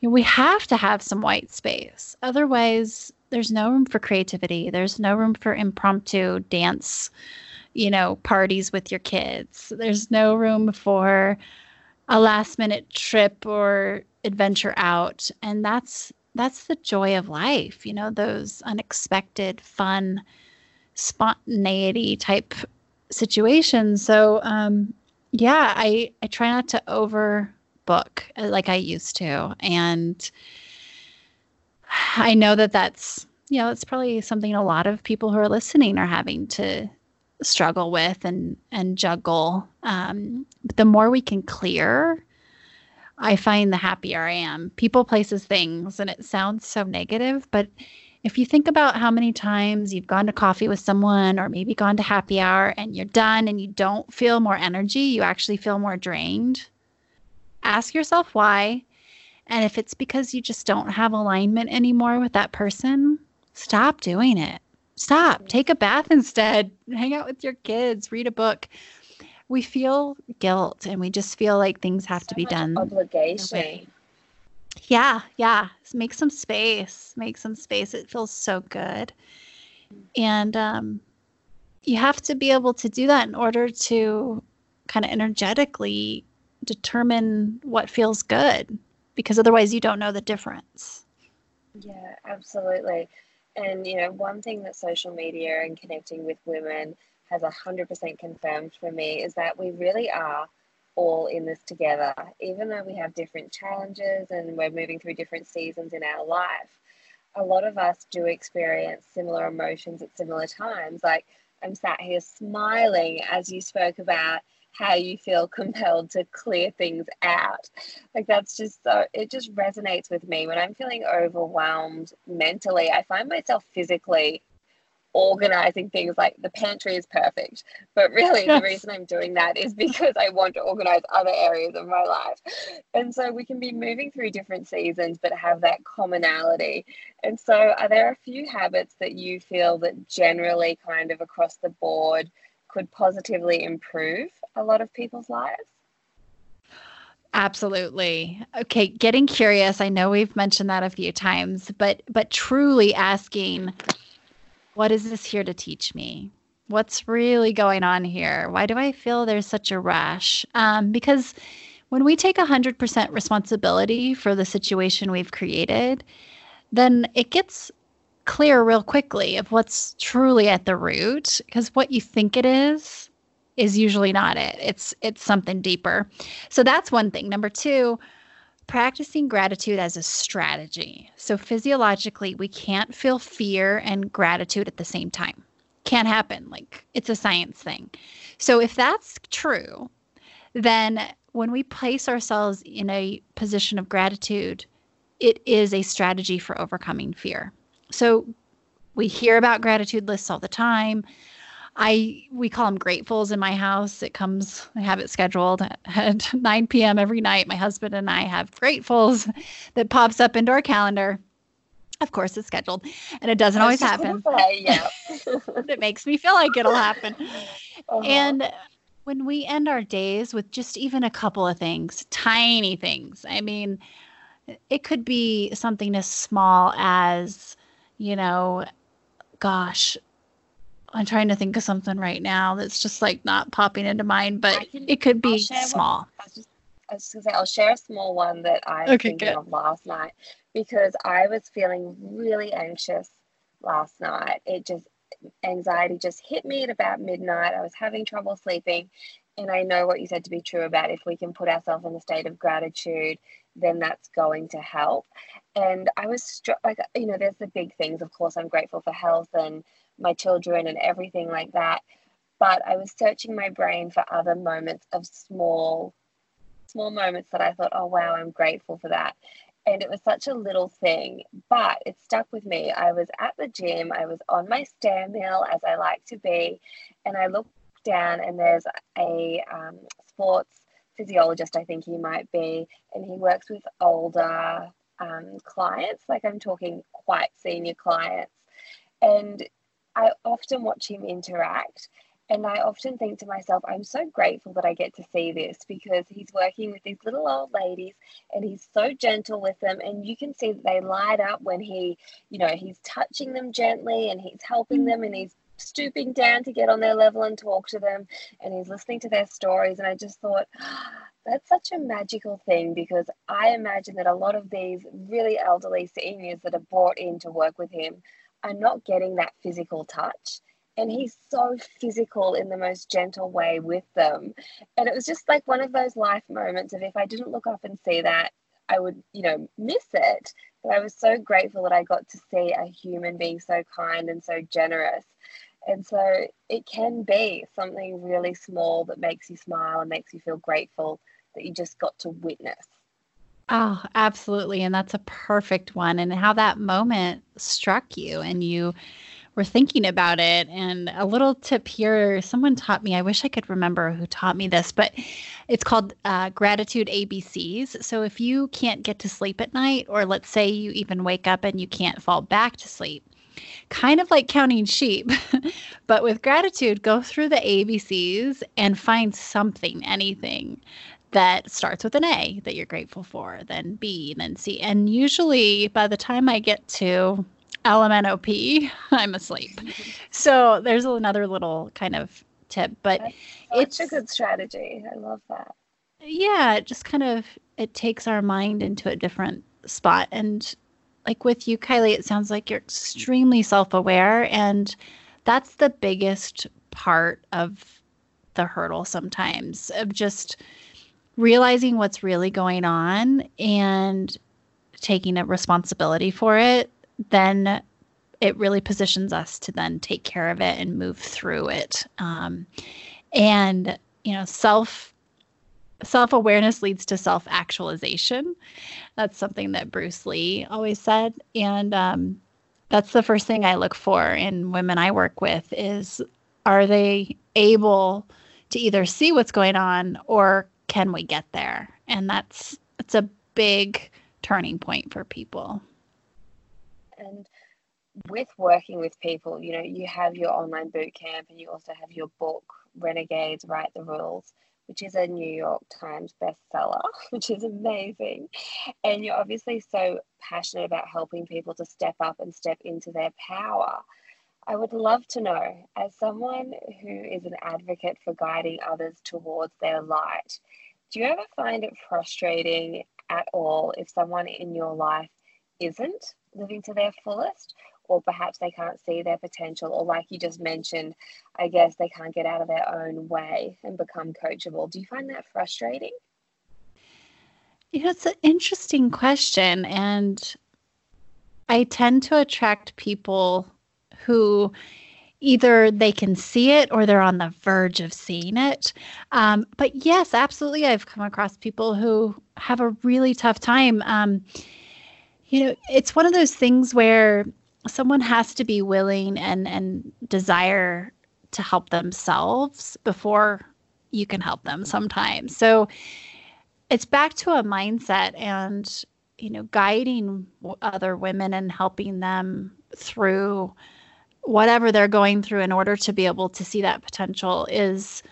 you know, we have to have some white space. Otherwise, there's no room for creativity. There's no room for impromptu dance, you know, parties with your kids. There's no room for a last minute trip or adventure out. And that's that's the joy of life, you know, those unexpected, fun, spontaneity type situations. So um yeah, I I try not to overbook uh, like I used to, and I know that that's you know it's probably something a lot of people who are listening are having to struggle with and and juggle. Um, but the more we can clear, I find the happier I am. People, places, things, and it sounds so negative, but if you think about how many times you've gone to coffee with someone or maybe gone to happy hour and you're done and you don't feel more energy, you actually feel more drained. Ask yourself why. And if it's because you just don't have alignment anymore with that person, stop doing it. Stop. Take a bath instead. Hang out with your kids, read a book. We feel guilt and we just feel like things have to be done. Obligation. Yeah, yeah. Make some space. Make some space. It feels so good. And um you have to be able to do that in order to kind of energetically determine what feels good because otherwise you don't know the difference. Yeah, absolutely. And you know, one thing that social media and connecting with women has 100% confirmed for me is that we really are all in this together. Even though we have different challenges and we're moving through different seasons in our life, a lot of us do experience similar emotions at similar times. Like I'm sat here smiling as you spoke about how you feel compelled to clear things out. Like that's just so, it just resonates with me. When I'm feeling overwhelmed mentally, I find myself physically organizing things like the pantry is perfect. But really, yes. the reason I'm doing that is because I want to organize other areas of my life. And so we can be moving through different seasons, but have that commonality. And so, are there a few habits that you feel that generally, kind of across the board, could positively improve a lot of people's lives? Absolutely. Okay, getting curious. I know we've mentioned that a few times, but but truly asking what is this here to teach me? What's really going on here? Why do I feel there's such a rush? Um, because when we take 100% responsibility for the situation we've created, then it gets clear real quickly of what's truly at the root because what you think it is is usually not it it's it's something deeper so that's one thing number 2 practicing gratitude as a strategy. So, physiologically, we can't feel fear and gratitude at the same time. Can't happen. Like, it's a science thing. So, if that's true, then when we place ourselves in a position of gratitude, it is a strategy for overcoming fear. So, we hear about gratitude lists all the time. I we call them gratefuls in my house. It comes, I have it scheduled at 9 p.m. every night. My husband and I have gratefuls that pops up into our calendar. Of course, it's scheduled, and it doesn't always happen. Say, yeah, it makes me feel like it'll happen. Uh-huh. And when we end our days with just even a couple of things, tiny things. I mean, it could be something as small as, you know, gosh, I'm trying to think of something right now that's just like not popping into mind, but can, it could be small. I was just, I was gonna say I'll share a small one that I was okay, thinking good. of last night because I was feeling really anxious last night. It just anxiety just hit me at about midnight. I was having trouble sleeping, and I know what you said to be true about if we can put ourselves in a state of gratitude, then that's going to help. And I was struck, like, you know, there's the big things. Of course, I'm grateful for health and my children and everything like that. But I was searching my brain for other moments of small, small moments that I thought, oh, wow, I'm grateful for that. And it was such a little thing, but it stuck with me. I was at the gym, I was on my stair mill as I like to be, and I looked down and there's a um, sports physiologist, I think he might be, and he works with older um, clients, like I'm talking quite senior clients. And I often watch him interact. And I often think to myself, I'm so grateful that I get to see this because he's working with these little old ladies and he's so gentle with them. And you can see that they light up when he, you know, he's touching them gently and he's helping them and he's stooping down to get on their level and talk to them and he's listening to their stories. And I just thought, that's such a magical thing because I imagine that a lot of these really elderly seniors that are brought in to work with him are not getting that physical touch. And he's so physical in the most gentle way with them. And it was just like one of those life moments of if I didn't look up and see that, I would, you know, miss it. But I was so grateful that I got to see a human being so kind and so generous. And so it can be something really small that makes you smile and makes you feel grateful that you just got to witness. Oh, absolutely. And that's a perfect one. And how that moment struck you and you were thinking about it. And a little tip here someone taught me, I wish I could remember who taught me this, but it's called uh, gratitude ABCs. So if you can't get to sleep at night, or let's say you even wake up and you can't fall back to sleep, kind of like counting sheep, but with gratitude, go through the ABCs and find something, anything that starts with an A that you're grateful for, then B, then C. And usually by the time I get to LMNOP, I'm asleep. So there's another little kind of tip, but it's a good strategy. I love that. Yeah, it just kind of it takes our mind into a different spot and like with you Kylie, it sounds like you're extremely self-aware and that's the biggest part of the hurdle sometimes of just realizing what's really going on and taking a responsibility for it, then it really positions us to then take care of it and move through it. Um, and you know, self self awareness leads to self actualization. That's something that Bruce Lee always said, and um, that's the first thing I look for in women I work with is are they able to either see what's going on or can we get there? And that's it's a big turning point for people. And with working with people, you know, you have your online boot camp and you also have your book, Renegades Write the Rules, which is a New York Times bestseller, which is amazing. And you're obviously so passionate about helping people to step up and step into their power. I would love to know, as someone who is an advocate for guiding others towards their light, do you ever find it frustrating at all if someone in your life isn't living to their fullest? Or perhaps they can't see their potential, or like you just mentioned, I guess they can't get out of their own way and become coachable. Do you find that frustrating? You know, it's an interesting question. And I tend to attract people who either they can see it or they're on the verge of seeing it. Um, but yes, absolutely, I've come across people who have a really tough time. Um, you know, it's one of those things where someone has to be willing and and desire to help themselves before you can help them sometimes. So it's back to a mindset and you know guiding other women and helping them through whatever they're going through in order to be able to see that potential is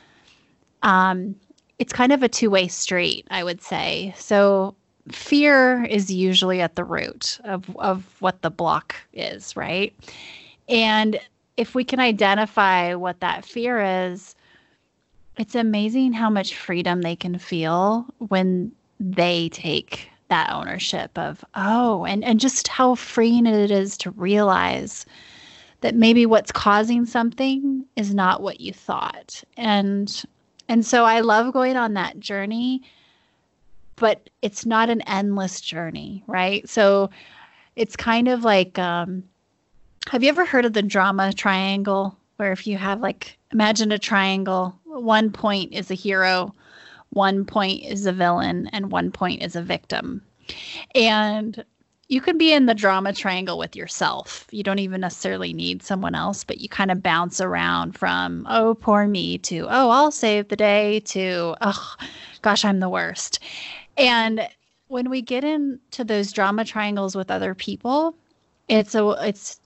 um, it's kind of a two-way street i would say so fear is usually at the root of, of what the block is right and if we can identify what that fear is it's amazing how much freedom they can feel when they take that ownership of oh and and just how freeing it is to realize that maybe what's causing something is not what you thought. And and so I love going on that journey, but it's not an endless journey, right? So it's kind of like um have you ever heard of the drama triangle where if you have like imagine a triangle, one point is a hero, one point is a villain and one point is a victim. And you can be in the drama triangle with yourself. You don't even necessarily need someone else, but you kind of bounce around from, oh, poor me, to, oh, I'll save the day, to, oh, gosh, I'm the worst. And when we get into those drama triangles with other people, it's a, it's,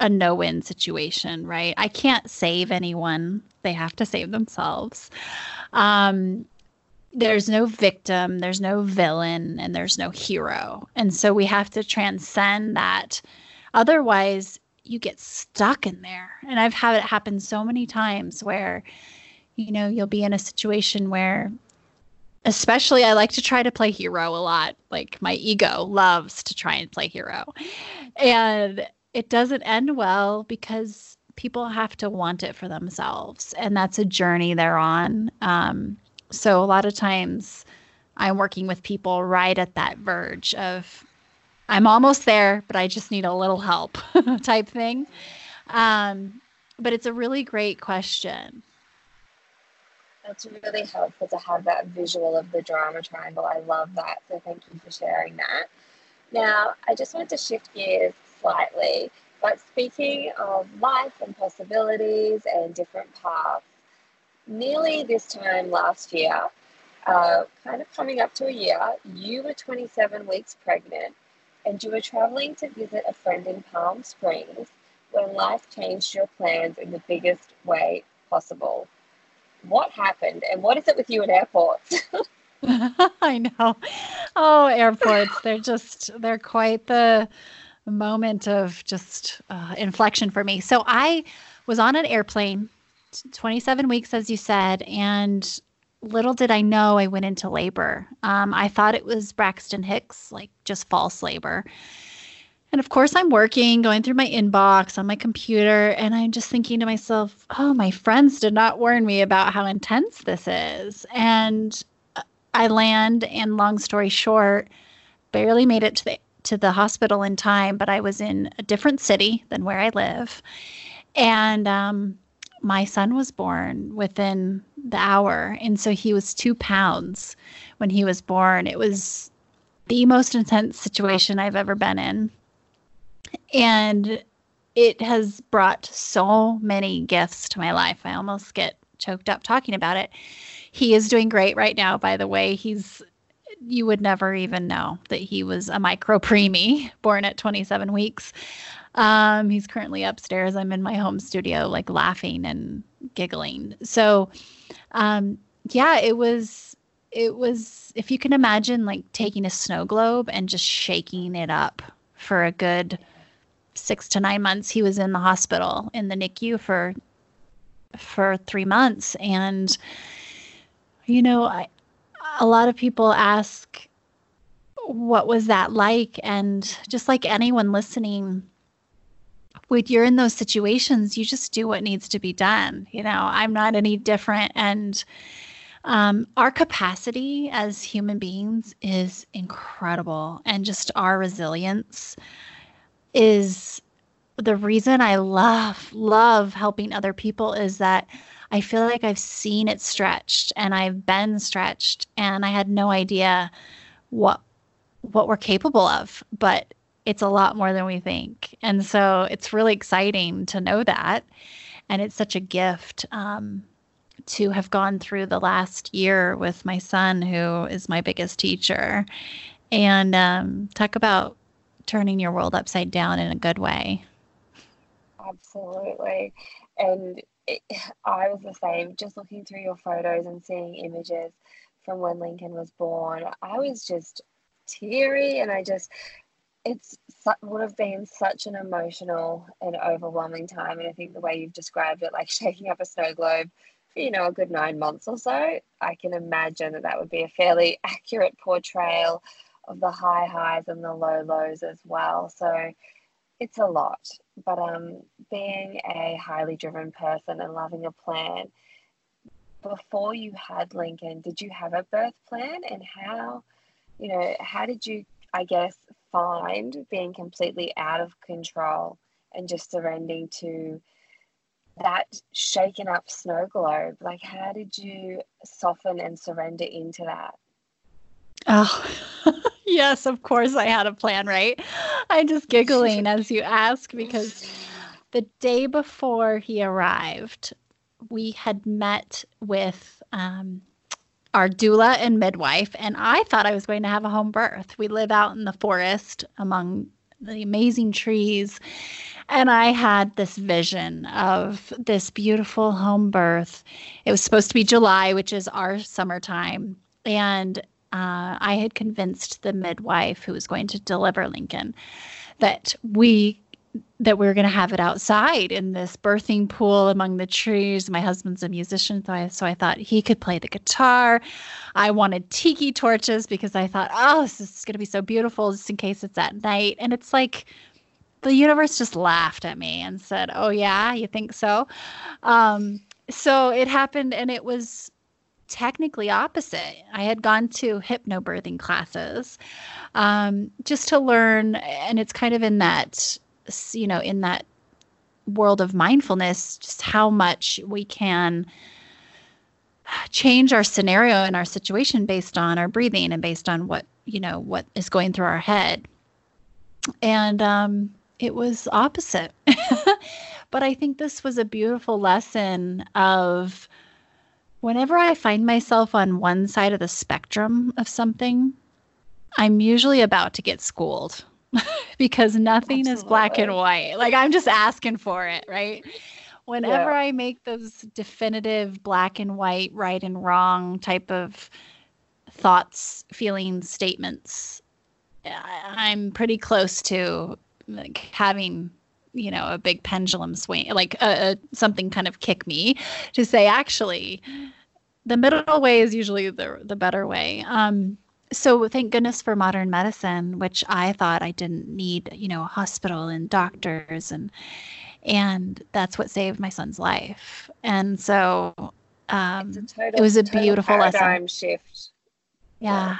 a no-win situation, right? I can't save anyone; they have to save themselves. Um, there's no victim, there's no villain, and there's no hero. And so we have to transcend that. Otherwise, you get stuck in there. And I've had it happen so many times where, you know, you'll be in a situation where, especially, I like to try to play hero a lot. Like my ego loves to try and play hero. And it doesn't end well because people have to want it for themselves. And that's a journey they're on. Um, so a lot of times I'm working with people right at that verge of I'm almost there, but I just need a little help type thing. Um, but it's a really great question. That's really helpful to have that visual of the drama triangle. I love that. So thank you for sharing that. Now, I just want to shift gears slightly, but speaking of life and possibilities and different paths, nearly this time last year, uh, kind of coming up to a year, you were 27 weeks pregnant and you were traveling to visit a friend in Palm Springs when life changed your plans in the biggest way possible. What happened and what is it with you at airports? I know. Oh, airports, they're just, they're quite the, moment of just uh, inflection for me. So I was on an airplane, 27 weeks, as you said, and little did I know I went into labor. Um, I thought it was Braxton Hicks, like just false labor. And of course, I'm working, going through my inbox on my computer, and I'm just thinking to myself, oh, my friends did not warn me about how intense this is. And uh, I land, and long story short, barely made it to the to the hospital in time, but I was in a different city than where I live. And um, my son was born within the hour. And so he was two pounds when he was born. It was the most intense situation I've ever been in. And it has brought so many gifts to my life. I almost get choked up talking about it. He is doing great right now, by the way. He's you would never even know that he was a micro preemie born at 27 weeks. Um, he's currently upstairs. I'm in my home studio, like laughing and giggling. So, um, yeah, it was, it was, if you can imagine like taking a snow globe and just shaking it up for a good six to nine months. He was in the hospital in the NICU for, for three months. And, you know, I, a lot of people ask, what was that like? And just like anyone listening, when you're in those situations, you just do what needs to be done. You know, I'm not any different. And um, our capacity as human beings is incredible. And just our resilience is the reason I love, love helping other people is that I feel like I've seen it stretched and I've been stretched and I had no idea what what we're capable of. But it's a lot more than we think. And so it's really exciting to know that. And it's such a gift um, to have gone through the last year with my son, who is my biggest teacher. And um, talk about turning your world upside down in a good way. Absolutely. And it, I was the same, just looking through your photos and seeing images from when Lincoln was born. I was just teary and I just it's would have been such an emotional and overwhelming time and i think the way you've described it like shaking up a snow globe for you know a good nine months or so i can imagine that that would be a fairly accurate portrayal of the high highs and the low lows as well so it's a lot but um being a highly driven person and loving a plan before you had lincoln did you have a birth plan and how you know how did you I guess, find being completely out of control and just surrendering to that shaken up snow globe. Like, how did you soften and surrender into that? Oh, yes, of course I had a plan, right? I'm just giggling as you ask because the day before he arrived, we had met with um, our doula and midwife, and I thought I was going to have a home birth. We live out in the forest among the amazing trees. And I had this vision of this beautiful home birth. It was supposed to be July, which is our summertime. And uh, I had convinced the midwife who was going to deliver Lincoln that we that we were going to have it outside in this birthing pool among the trees. My husband's a musician, so I, so I thought he could play the guitar. I wanted tiki torches because I thought, oh, this is going to be so beautiful just in case it's at night. And it's like the universe just laughed at me and said, oh, yeah, you think so? Um, so it happened, and it was technically opposite. I had gone to hypnobirthing classes um, just to learn, and it's kind of in that you know, in that world of mindfulness, just how much we can change our scenario and our situation based on our breathing and based on what, you know, what is going through our head. And um, it was opposite. but I think this was a beautiful lesson of whenever I find myself on one side of the spectrum of something, I'm usually about to get schooled. because nothing Absolutely. is black and white. Like I'm just asking for it, right? Whenever yeah. I make those definitive black and white, right and wrong type of thoughts, feelings, statements, I'm pretty close to like having you know a big pendulum swing like uh, something kind of kick me to say actually the middle way is usually the the better way. Um so thank goodness for modern medicine which i thought i didn't need you know a hospital and doctors and and that's what saved my son's life. And so um total, it was a beautiful lesson. shift. Yeah.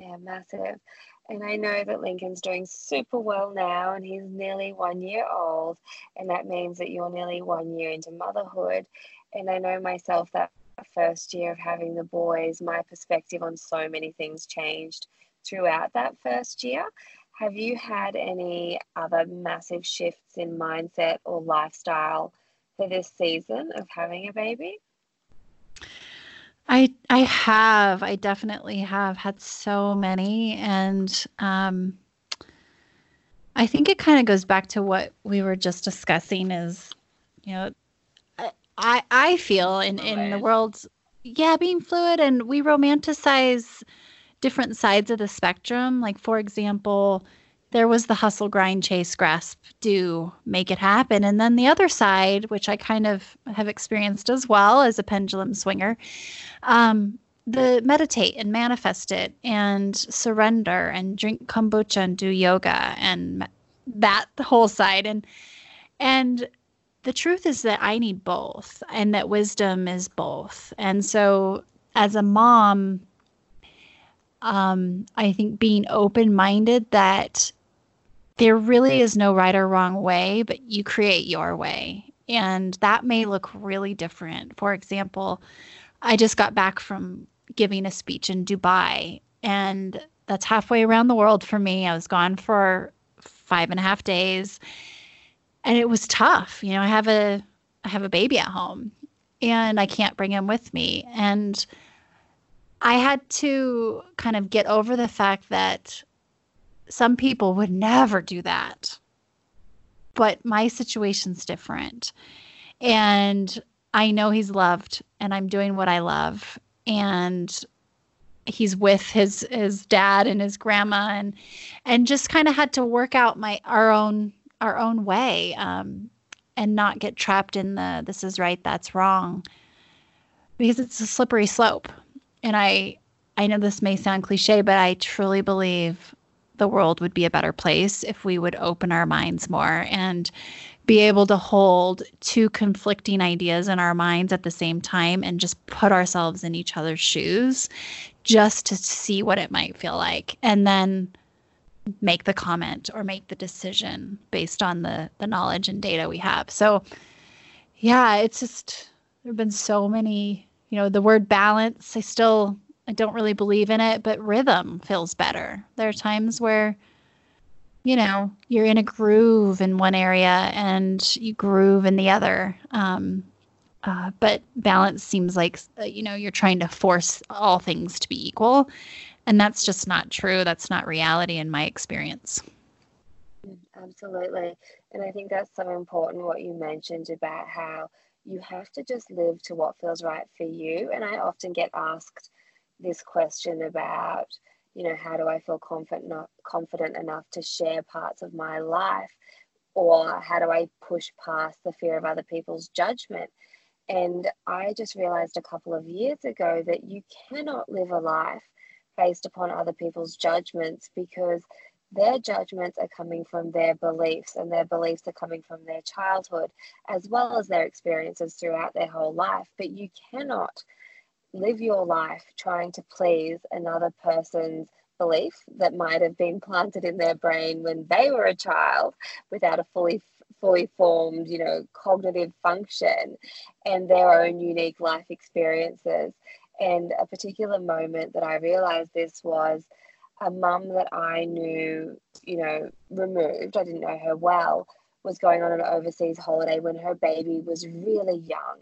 Yeah massive and I know that Lincoln's doing super well now, and he's nearly one year old. And that means that you're nearly one year into motherhood. And I know myself that first year of having the boys, my perspective on so many things changed throughout that first year. Have you had any other massive shifts in mindset or lifestyle for this season of having a baby? I I have. I definitely have had so many and um I think it kind of goes back to what we were just discussing is you know I I feel in in the world yeah, being fluid and we romanticize different sides of the spectrum. Like for example, there was the hustle, grind, chase, grasp, do, make it happen. And then the other side, which I kind of have experienced as well as a pendulum swinger, um, the meditate and manifest it and surrender and drink kombucha and do yoga and that whole side. And, and, the truth is that I need both and that wisdom is both. And so as a mom, um, I think being open minded that there really is no right or wrong way, but you create your way. And that may look really different. For example, I just got back from giving a speech in Dubai, and that's halfway around the world for me. I was gone for five and a half days, and it was tough. You know, I have a I have a baby at home, and I can't bring him with me, and I had to kind of get over the fact that some people would never do that. But my situation's different. And I know he's loved and I'm doing what I love and he's with his his dad and his grandma and and just kind of had to work out my our own our own way um and not get trapped in the this is right that's wrong because it's a slippery slope and i i know this may sound cliche but i truly believe the world would be a better place if we would open our minds more and be able to hold two conflicting ideas in our minds at the same time and just put ourselves in each other's shoes just to see what it might feel like and then make the comment or make the decision based on the the knowledge and data we have. So yeah it's just there've been so many you know the word balance i still I don't really believe in it, but rhythm feels better. There are times where, you know, you're in a groove in one area and you groove in the other. Um, uh, but balance seems like, uh, you know, you're trying to force all things to be equal. And that's just not true. That's not reality in my experience. Absolutely. And I think that's so important what you mentioned about how you have to just live to what feels right for you. And I often get asked, this question about you know how do i feel confident confident enough to share parts of my life? Or how do i push past the fear of other people's judgment? And i just realized a couple of years ago that you cannot live a life based upon other people's judgments because their judgments are coming from their beliefs and their beliefs are coming from their childhood as well as their experiences throughout their whole life. But you cannot live your life trying to please another person's belief that might have been planted in their brain when they were a child without a fully fully formed you know cognitive function and their own unique life experiences. And a particular moment that i realized this was a mum that i knew you know removed i didn't know her well was going on an overseas holiday when her baby was really young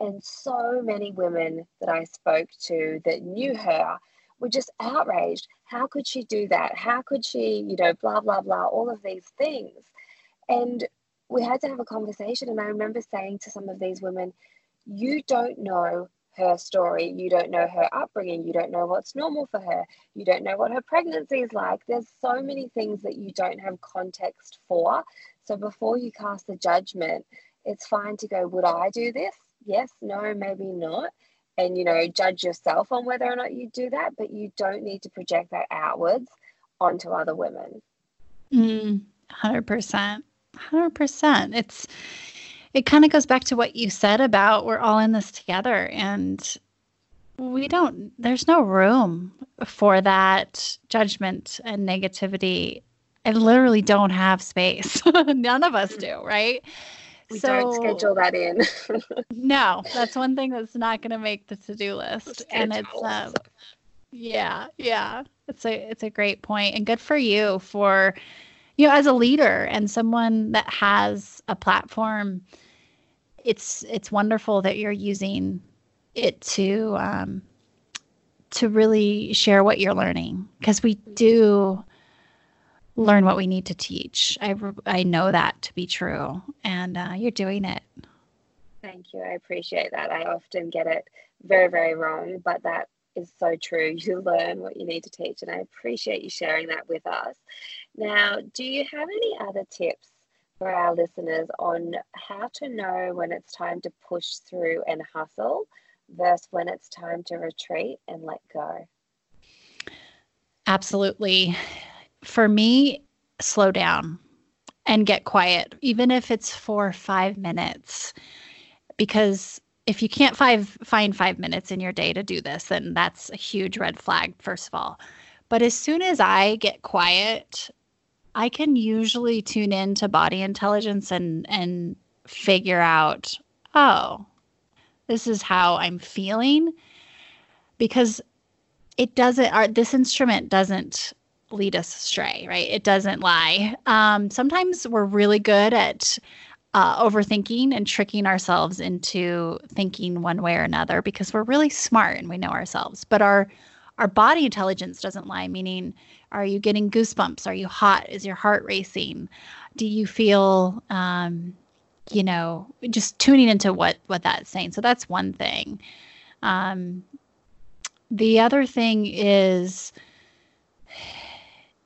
and so many women that I spoke to that knew her were just outraged. How could she do that? How could she, you know, blah, blah, blah, all of these things. And we had to have a conversation. And I remember saying to some of these women, you don't know her story. You don't know her upbringing. You don't know what's normal for her. You don't know what her pregnancy is like. There's so many things that you don't have context for. So before you cast a judgment, it's fine to go, Would I do this? Yes, no, maybe not. And, you know, judge yourself on whether or not you do that, but you don't need to project that outwards onto other women. Mm, 100%. 100%. It's, it kind of goes back to what you said about we're all in this together and we don't there's no room for that judgment and negativity i literally don't have space none of us do right we so, don't schedule that in. No that's one thing that's not going to make the to-do list and it's um, yeah yeah it's a it's a great point and good for you for you know as a leader and someone that has a platform it's it's wonderful that you're using it to um, to really share what you're learning because we do learn what we need to teach. I I know that to be true, and uh, you're doing it. Thank you. I appreciate that. I often get it very very wrong, but that is so true. You learn what you need to teach, and I appreciate you sharing that with us. Now, do you have any other tips for our listeners on how to know when it's time to push through and hustle versus when it's time to retreat and let go? Absolutely. For me, slow down and get quiet, even if it's for five minutes. Because if you can't five, find five minutes in your day to do this, then that's a huge red flag, first of all. But as soon as I get quiet I can usually tune in to body intelligence and and figure out, oh, this is how I'm feeling because it doesn't our this instrument doesn't lead us astray, right? It doesn't lie. Um, sometimes we're really good at uh, overthinking and tricking ourselves into thinking one way or another because we're really smart and we know ourselves. But our our body intelligence doesn't lie, meaning, are you getting goosebumps? Are you hot? Is your heart racing? Do you feel, um, you know, just tuning into what what that's saying? So that's one thing. Um, the other thing is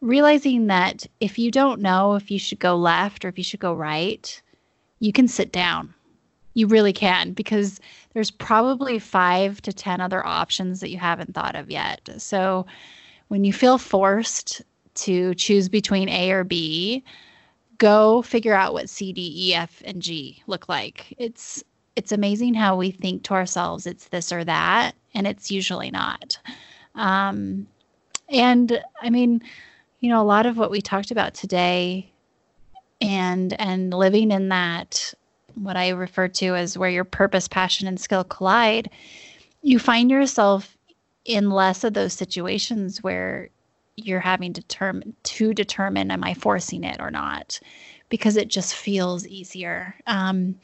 realizing that if you don't know if you should go left or if you should go right, you can sit down you really can because there's probably five to 10 other options that you haven't thought of yet. So when you feel forced to choose between A or B, go figure out what C, D, E, F, and G look like. It's it's amazing how we think to ourselves it's this or that, and it's usually not. Um, and I mean, you know, a lot of what we talked about today and and living in that what I refer to as where your purpose, passion, and skill collide, you find yourself in less of those situations where you're having to determine to determine am I forcing it or not, because it just feels easier. Um,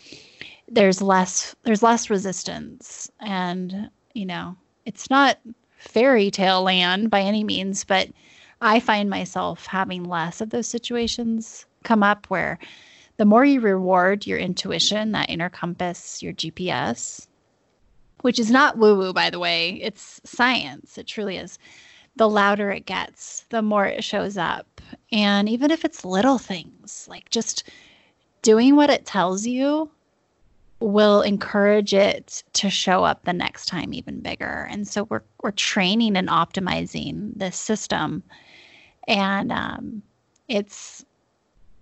there's less there's less resistance, and you know it's not fairy tale land by any means, but I find myself having less of those situations come up where the more you reward your intuition, that inner compass, your GPS, which is not woo woo, by the way, it's science. It truly is. The louder it gets, the more it shows up. And even if it's little things, like just doing what it tells you will encourage it to show up the next time even bigger. And so we're we're training and optimizing this system, and um, it's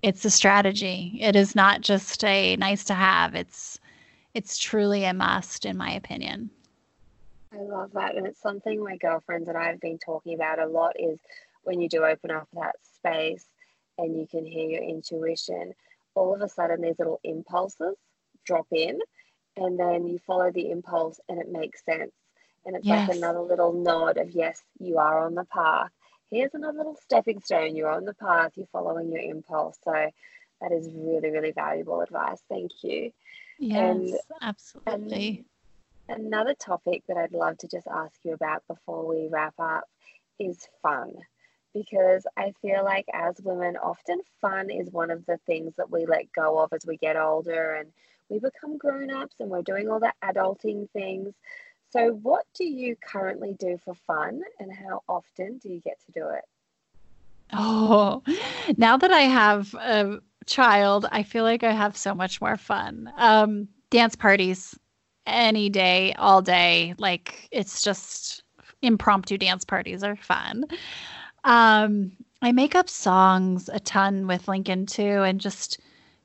it's a strategy. It is not just a nice to have. It's it's truly a must in my opinion. I love that and it's something my girlfriends and I have been talking about a lot is when you do open up that space and you can hear your intuition, all of a sudden these little impulses drop in and then you follow the impulse and it makes sense. And it's yes. like another little nod of yes, you are on the path here's another little stepping stone. You're on the path, you're following your impulse. So that is really, really valuable advice. Thank you. Yes, and, absolutely. And another topic that I'd love to just ask you about before we wrap up is fun. Because I feel like as women, often fun is one of the things that we let go of as we get older and we become grown ups and we're doing all the adulting things. So, what do you currently do for fun and how often do you get to do it? Oh, now that I have a child, I feel like I have so much more fun. Um, dance parties any day, all day. Like it's just impromptu dance parties are fun. Um, I make up songs a ton with Lincoln too, and just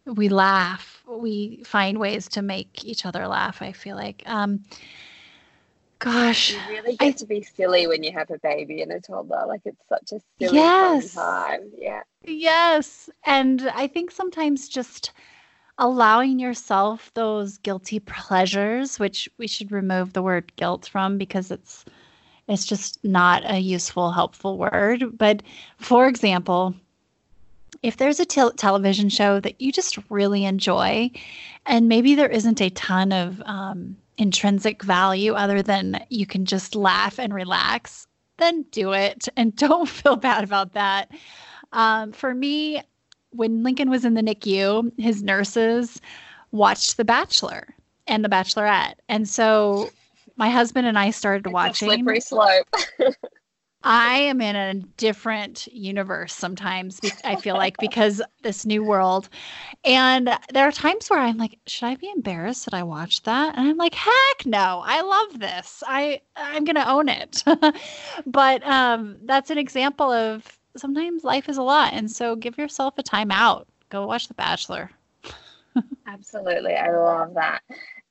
we laugh. We find ways to make each other laugh. I feel like. Um, gosh, you really get I, to be silly when you have a baby and a toddler. Like it's such a silly yes, fun time. Yeah. Yes, and I think sometimes just allowing yourself those guilty pleasures, which we should remove the word guilt from because it's it's just not a useful, helpful word. But for example, if there's a te- television show that you just really enjoy, and maybe there isn't a ton of um, intrinsic value other than you can just laugh and relax, then do it and don't feel bad about that. Um, for me, when Lincoln was in the NICU, his nurses watched The Bachelor and The Bachelorette. And so my husband and I started it's watching. slippery slope. I am in a different universe sometimes, I feel like, because this new world. And there are times where I'm like, should I be embarrassed that I watched that? And I'm like, heck no, I love this. I I'm gonna own it. but um, that's an example of sometimes life is a lot. And so give yourself a time out. Go watch The Bachelor. Absolutely. I love that.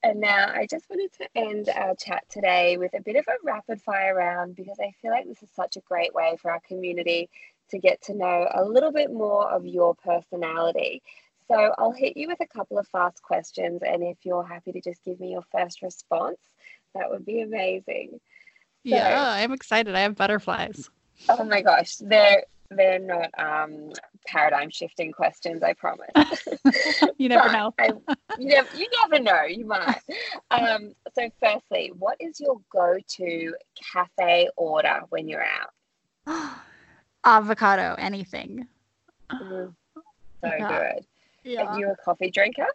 And now I just wanted to end our chat today with a bit of a rapid fire round because I feel like this is such a great way for our community to get to know a little bit more of your personality. So I'll hit you with a couple of fast questions, and if you're happy to just give me your first response, that would be amazing. So, yeah, I'm excited. I have butterflies. Oh my gosh, they're they're not um, paradigm shifting questions, I promise. you never know. I, you, never, you never know. You might. Um, so, firstly, what is your go to cafe order when you're out? Avocado, anything. Mm, so Yeah. good. Yeah. Are you a coffee drinker?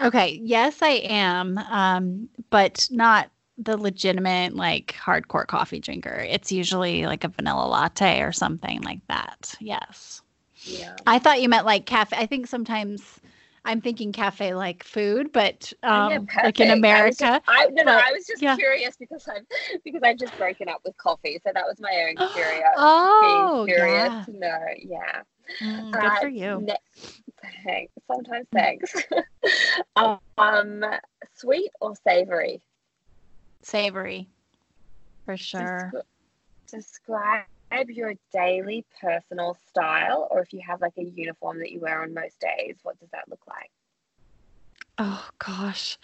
Okay. Yes, I am. Um, but not the legitimate, like hardcore coffee drinker. It's usually like a vanilla latte or something like that. Yes. Yeah. I thought you meant like cafe. I think sometimes I'm thinking cafe like food, but um, like in perfect. I was America. just- I, no, no, but- I was just yeah. curious because I'm because I've just broken up with coffee, so that was my own curious. oh, being curious yeah. know. Yeah. Mm, good Uh, for you. ne- thanks. Sometimes thanks. um, sweet or savory? Savory, for sure. Descri- describe your daily personal style, or if you have like a uniform that you wear on most days, what does that look like? Oh gosh.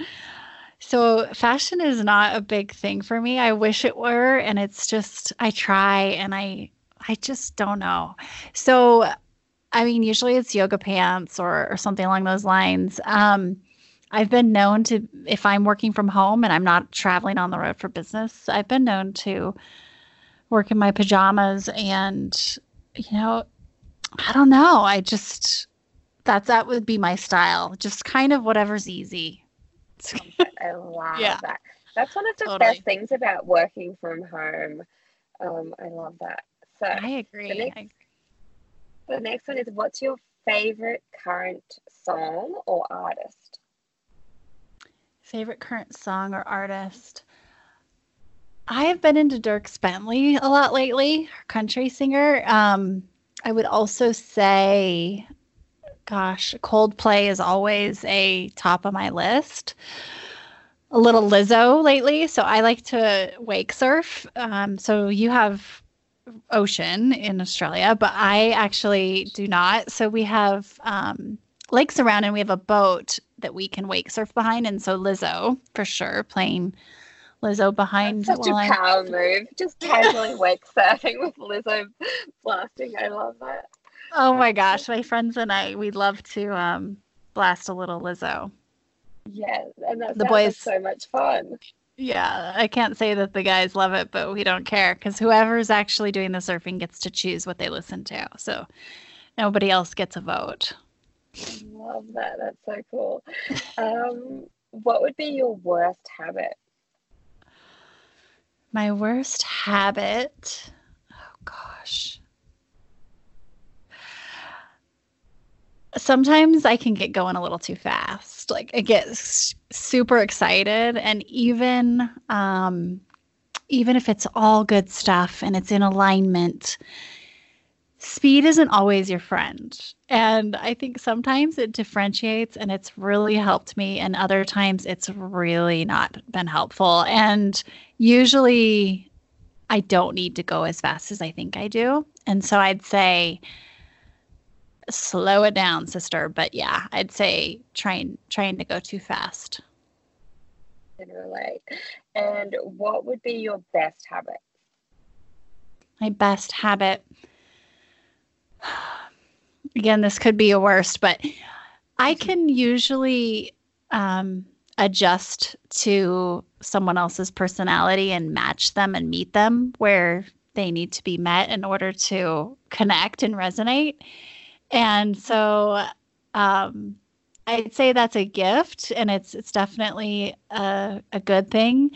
So fashion is not a big thing for me. I wish it were and it's just I try and I I just don't know. So I mean usually it's yoga pants or or something along those lines. Um I've been known to if I'm working from home and I'm not traveling on the road for business, I've been known to work in my pajamas and you know I don't know. I just that's that would be my style. Just kind of whatever's easy. I love Yeah. that. That's one of the Totally. best things about working from home. Um, I love that. So I agree. The next, I- the next one is what's your favorite current song or artist? Favorite current song or artist? I have been into Dierks Bentley a lot lately, country singer. Um, I would also say, gosh, Coldplay is always a top of my list. A little Lizzo lately, so I like to wake surf. Um, so you have ocean in Australia, but I actually do not. So we have um, lakes around, and we have a boat that we can wake surf behind. And so Lizzo, for sure, playing Lizzo behind Such a I'm power move. Just casually wake surfing with Lizzo blasting. I love that. Oh my gosh, my friends and I, we'd love to um, blast a little Lizzo. Yeah, and that The boys- so much fun. Yeah, I can't say that the guys love it, but we don't care because whoever's actually doing the surfing gets to choose what they listen to. So nobody else gets a vote. I love that. That's so cool. Um, what would be your worst habit? My worst habit. Oh gosh. Sometimes I can get going a little too fast. Like I get super excited and even um even if it's all good stuff and it's in alignment, speed isn't always your friend. And I think sometimes it differentiates and it's really helped me, and other times it's really not been helpful. And usually I don't need to go as fast as I think I do. And so I'd say, slow it down, sister. But yeah, I'd say trying trying to go too fast. Relate. And what would be your best habit? My best habit again, this could be a worst, but I can usually um, adjust to someone else's personality and match them and meet them where they need to be met in order to connect and resonate. And so um, I'd say that's a gift and it's it's definitely a, a good thing.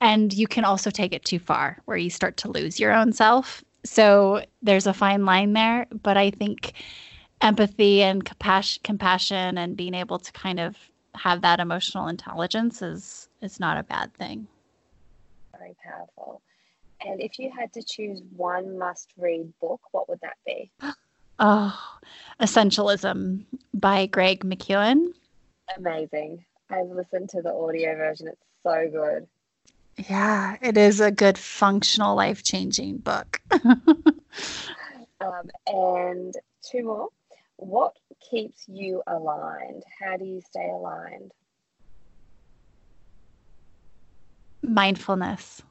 And you can also take it too far where you start to lose your own self. So there's a fine line there, but I think empathy and compassion, compassion and being able to kind of have that emotional intelligence is is not a bad thing. Very powerful. And if you had to choose one must-read book, what would that be? Oh, Essentialism by Greg McKeown. Amazing. I've listened to the audio version. It's so good. Yeah, it is a good functional life changing book. um, and two more. What keeps you aligned? How do you stay aligned? Mindfulness,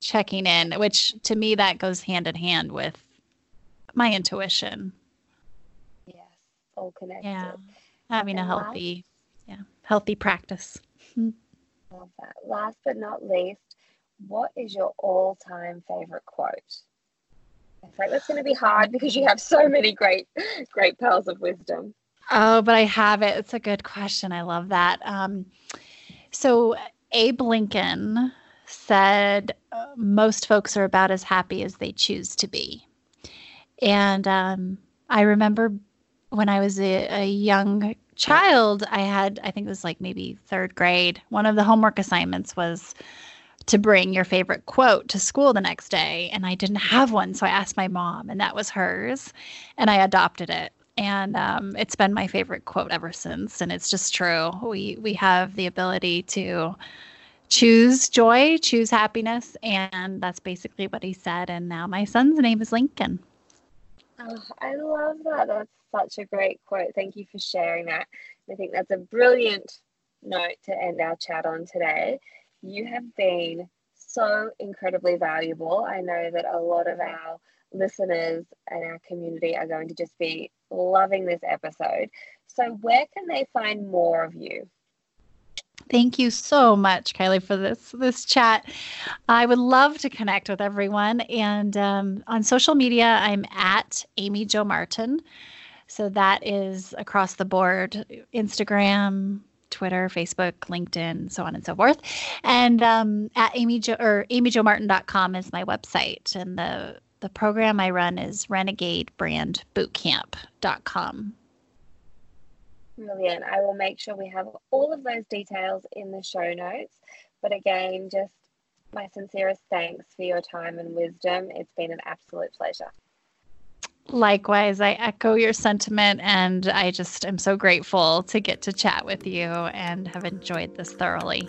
checking in, which to me that goes hand in hand with my intuition. Yes, all connected. Yeah, having and a healthy, last, yeah, healthy practice. Last but not least, what is your all-time favorite quote? I like that's going to be hard because you have so many great, great pearls of wisdom. Oh, but I have it. It's a good question. I love that. Um, so Abe Lincoln said, uh, "Most folks are about as happy as they choose to be." And um, I remember when I was a, a young child, I had, I think it was like maybe third grade, one of the homework assignments was to bring your favorite quote to school the next day. And I didn't have one. So I asked my mom, and that was hers. And I adopted it. And um, it's been my favorite quote ever since. And it's just true. We, we have the ability to choose joy, choose happiness. And that's basically what he said. And now my son's name is Lincoln. Oh, I love that. That's such a great quote. Thank you for sharing that. I think that's a brilliant note to end our chat on today. You have been so incredibly valuable. I know that a lot of our listeners and our community are going to just be loving this episode. So, where can they find more of you? Thank you so much, Kylie, for this this chat. I would love to connect with everyone, and um, on social media, I'm at Amy Jo Martin. So that is across the board: Instagram, Twitter, Facebook, LinkedIn, so on and so forth. And um, at Amy jo, or AmyJoMartin.com is my website, and the the program I run is RenegadeBrandBootcamp.com. Brilliant. I will make sure we have all of those details in the show notes. But again, just my sincerest thanks for your time and wisdom. It's been an absolute pleasure. Likewise, I echo your sentiment, and I just am so grateful to get to chat with you and have enjoyed this thoroughly.